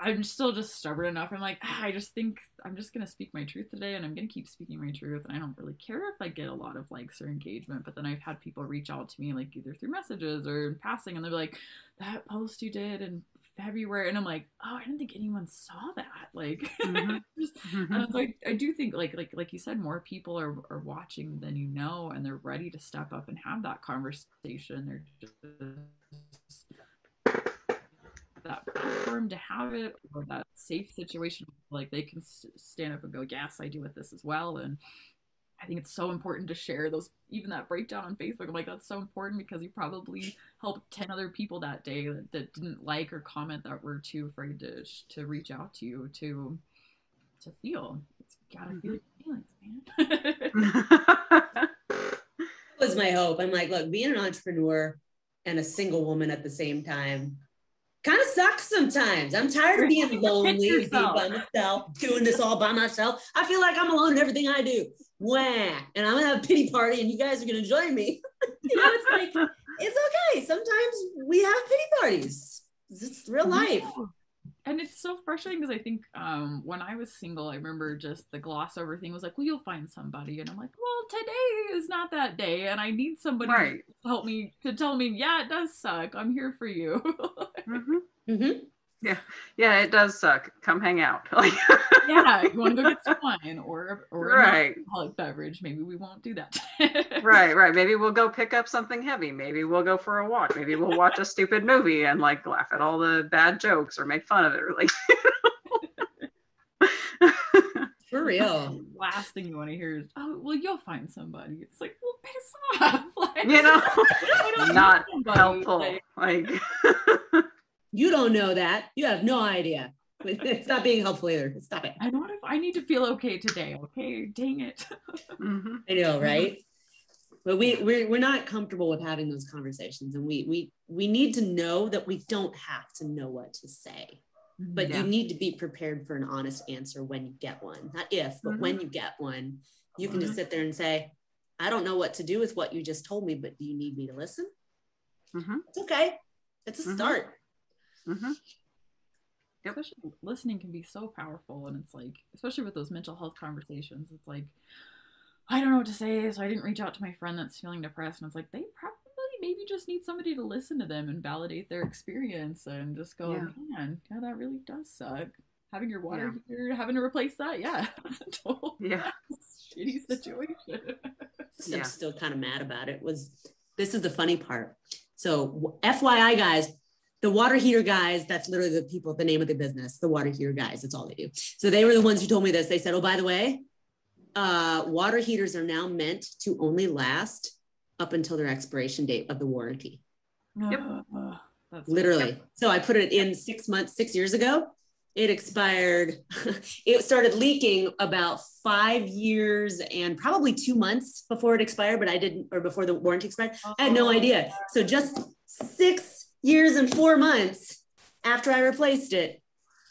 [SPEAKER 6] I'm still just stubborn enough. I'm like, ah, I just think I'm just gonna speak my truth today, and I'm gonna keep speaking my truth, and I don't really care if I get a lot of likes or engagement. But then I've had people reach out to me like either through messages or in passing, and they're like, that post you did in February, and I'm like, oh, I didn't think anyone saw that. Like,
[SPEAKER 5] Mhm.
[SPEAKER 6] just,
[SPEAKER 5] Mhm.
[SPEAKER 6] and like I do think like like like you said, more people are are watching than you know, and they're ready to step up and have that conversation. They're just that platform to have it or that safe situation like they can s- stand up and go yes i deal with this as well and i think it's so important to share those even that breakdown on facebook. I'm like that's so important because you probably helped 10 other people that day that, that didn't like or comment that were too afraid to sh- to reach out to you to to feel. It's you gotta feel mm-hmm. your feelings man.
[SPEAKER 4] That was my hope. I'm like look being an entrepreneur and a single woman at the same time kind of sucks sometimes. I'm tired of being lonely being by myself doing this all by myself. I feel like i'm alone in everything i do Wah. and i'm gonna have a pity party and you guys are gonna join me you know it's like it's okay sometimes we have pity parties it's real life
[SPEAKER 6] Yeah. And it's so frustrating because I think um, when I was single, I remember just the gloss over thing was like, well, you'll find somebody. And I'm like, well, today is not that day. And I need somebody
[SPEAKER 5] Right.
[SPEAKER 6] to help me, to tell me, yeah, it does suck. I'm here for you.
[SPEAKER 5] Mhm.
[SPEAKER 4] Mhm.
[SPEAKER 5] Yeah, yeah, it does suck. Come hang out.
[SPEAKER 6] Yeah, you want to go get some wine or, or a
[SPEAKER 5] Right.
[SPEAKER 6] non-alcoholic beverage. Maybe we won't do that.
[SPEAKER 5] right, right. Maybe we'll go pick up something heavy. Maybe we'll go for a walk. Maybe we'll watch a stupid movie and like laugh at all the bad jokes or make fun of it. Or like,
[SPEAKER 4] for real
[SPEAKER 6] Last thing you want to hear is, oh, well, you'll find somebody. It's like, well, piss off. Like,
[SPEAKER 5] you know, not helpful.
[SPEAKER 6] Like,
[SPEAKER 5] Like,
[SPEAKER 4] you don't know that you have no idea it's not being helpful either stop it
[SPEAKER 6] And what if I need to feel okay today? Okay, dang it.
[SPEAKER 5] mhm.
[SPEAKER 4] I know, mm-hmm. right? But we we're, we're not comfortable with having those conversations, and we we we need to know that we don't have to know what to say, mm-hmm. but
[SPEAKER 5] Yeah.
[SPEAKER 4] you need to be prepared for an honest answer when you get one. Not if, but when mm-hmm. you get one, you can just sit there and say, "I don't know what to do with what you just told me, but do you need me to listen?"
[SPEAKER 5] Mhm.
[SPEAKER 4] It's okay. It's a start.
[SPEAKER 5] Mhm. Yep.
[SPEAKER 6] especially listening can be so powerful and it's like especially with those mental health conversations it's like i don't know what to say so i didn't reach out to my friend that's feeling depressed and it's like they probably maybe just need somebody to listen to them and validate their experience and just go
[SPEAKER 5] Yeah.
[SPEAKER 6] man yeah that really does suck having your water heater having to replace that yeah that's a total
[SPEAKER 5] Yeah.
[SPEAKER 6] shitty situation
[SPEAKER 4] I'm
[SPEAKER 5] Yeah.
[SPEAKER 4] still kind of mad about it. Was this is the funny part? So FYI, guys, the water heater guys, that's literally the people, the name of the business, the water heater guys. That's all they do. So they were the ones who told me this. They said, oh, by the way, uh, water heaters are now meant to only last up until their expiration date of the warranty.
[SPEAKER 5] Yep.
[SPEAKER 6] Ugh, that's
[SPEAKER 4] Literally. So I put it in six months, six years ago. It expired. it started leaking about five years and probably two months before it expired, but I didn't, or before the warranty expired. I had no
[SPEAKER 6] Oh.
[SPEAKER 4] idea. So just six years and four months after I replaced it, it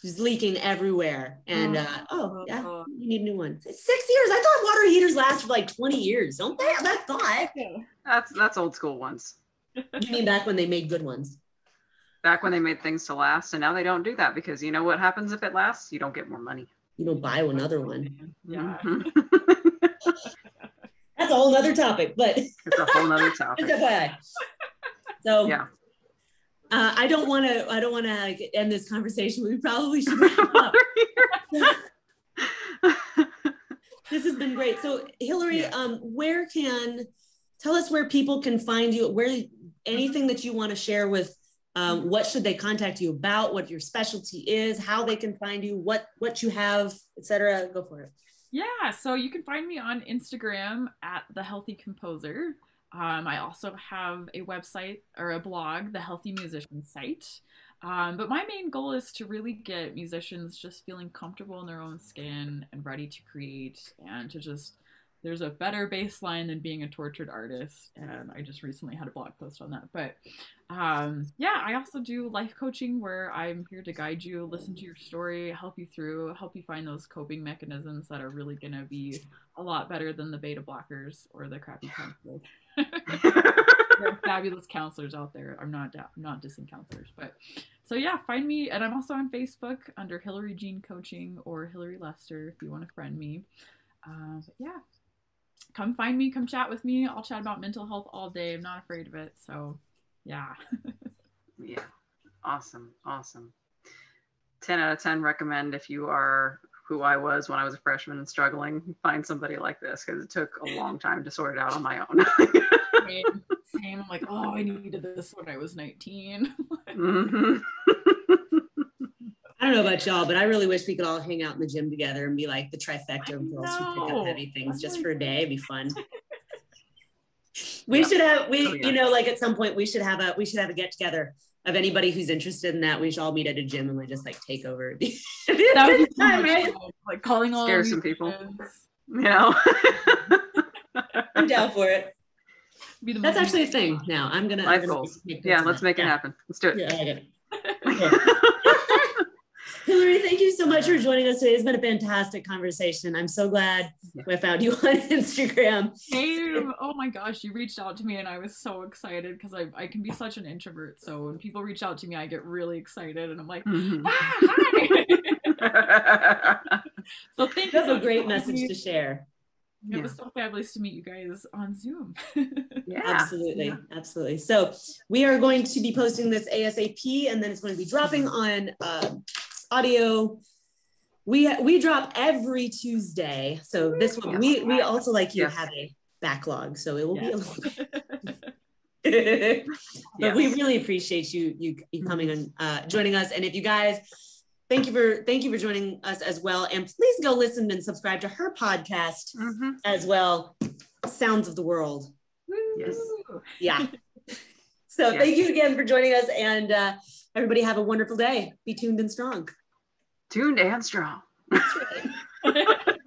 [SPEAKER 4] was leaking everywhere. And uh, oh, yeah, you need a new one. It's six years. I thought water heaters last for like 20 years, don't they? I thought.
[SPEAKER 5] That's that's old school ones.
[SPEAKER 4] You mean back when they made good ones?
[SPEAKER 5] Back when they made things to last, and now they don't do that because you know what happens if it lasts? You don't get more money.
[SPEAKER 4] You don't buy another one.
[SPEAKER 6] yeah
[SPEAKER 5] Mhm.
[SPEAKER 4] That's a whole nother topic, but
[SPEAKER 5] it's a whole nother topic.
[SPEAKER 4] just FYI. So
[SPEAKER 5] Yeah.
[SPEAKER 4] Uh, I don't want to. I don't want to end this conversation. We probably should wrap up. this has been great. So, Hillary,
[SPEAKER 5] Yeah.
[SPEAKER 4] um, where can tell us where people can find you? Where anything that you want to share with? Um, what should they contact you about? What your specialty is? How they can find you? What what you have, etc. Go for it.
[SPEAKER 6] Yeah, so you can find me on Instagram at the Healthy Composer. Um, I also have a website or a blog, the Healthy Musician site. Um, but my main goal is to really get musicians just feeling comfortable in their own skin and ready to create and to just there's a better baseline than being a tortured artist. And i just recently had a blog post on that. But um, yeah i also do life coaching where i'm here to guide you listen to your story help you through help you find those coping mechanisms that are really going to be a lot better than the beta blockers or the crappy counselors there are fabulous counselors out there i'm not i'm not dissing counselors but so yeah find me and i'm also on facebook under hillary jean coaching or hillary lester if you want to friend me uh, but yeah come find me, come chat with me. I'll chat about mental health all day. I'm not afraid of it. So, yeah.
[SPEAKER 5] yeah. Awesome. Awesome. 10 out of 10 recommend if you are who I was when I was a freshman and struggling, find somebody like this because it took a long time to sort it out on my own.
[SPEAKER 6] same, same. I'm like, oh, I needed this when I was 19.
[SPEAKER 5] mm-hmm.
[SPEAKER 4] I don't know about y'all, but I really wish we could all hang out in the gym together and be like the trifecta of girls who pick up heavy things just for a day. It'd be fun. We
[SPEAKER 5] Yeah.
[SPEAKER 4] should have we
[SPEAKER 5] Oh, yeah.
[SPEAKER 4] you know like at some point we should have a we should have a get together of anybody who's interested in that. We should all meet at a gym and we just like take over. It'd
[SPEAKER 6] That would be so
[SPEAKER 4] time,
[SPEAKER 6] much
[SPEAKER 4] right?
[SPEAKER 6] fun. Like calling all
[SPEAKER 5] Scare some people.
[SPEAKER 6] friends.
[SPEAKER 5] You know?
[SPEAKER 4] I'm down for it.
[SPEAKER 6] Be the
[SPEAKER 4] That's
[SPEAKER 6] most
[SPEAKER 4] actually a thing now. I'm gonna
[SPEAKER 5] Life goals. yeah, let's
[SPEAKER 4] that.
[SPEAKER 5] make it
[SPEAKER 4] Yeah.
[SPEAKER 5] happen. Let's do it.
[SPEAKER 4] Yeah, I get it. Hillary, thank you so much for joining us today. It's been a fantastic conversation. I'm so glad
[SPEAKER 5] Yeah.
[SPEAKER 4] I found you on Instagram.
[SPEAKER 6] Same. Oh my gosh, you reached out to me and I was so excited because I, I can be such an introvert. So when people reach out to me, I get really excited and I'm like,
[SPEAKER 5] Mhm.
[SPEAKER 6] ah, hi. so thank you.
[SPEAKER 4] That's
[SPEAKER 6] so
[SPEAKER 4] a great message
[SPEAKER 6] having
[SPEAKER 4] to share.
[SPEAKER 6] It
[SPEAKER 5] Yeah.
[SPEAKER 6] was so fabulous to meet you guys on Zoom.
[SPEAKER 5] yeah.
[SPEAKER 4] Absolutely,
[SPEAKER 5] Yeah.
[SPEAKER 4] absolutely. So we are going to be posting this ASAP, and then it's going to be dropping on uh, audio. We we drop every Tuesday, so this one we we also like you
[SPEAKER 5] Yes.
[SPEAKER 4] have a backlog, so it will be a little bit. but we really appreciate you you you coming and uh, joining us. And if you guys, thank you for thank you for joining us as well. And please go listen and subscribe to her podcast
[SPEAKER 5] Mhm.
[SPEAKER 4] as well, Sounds of the World.
[SPEAKER 5] Yes.
[SPEAKER 4] Yeah. So
[SPEAKER 5] Yeah.
[SPEAKER 4] thank you again for joining us, and uh, everybody have a wonderful day. Be tuned and strong.
[SPEAKER 5] Tuned and strong.
[SPEAKER 4] That's right.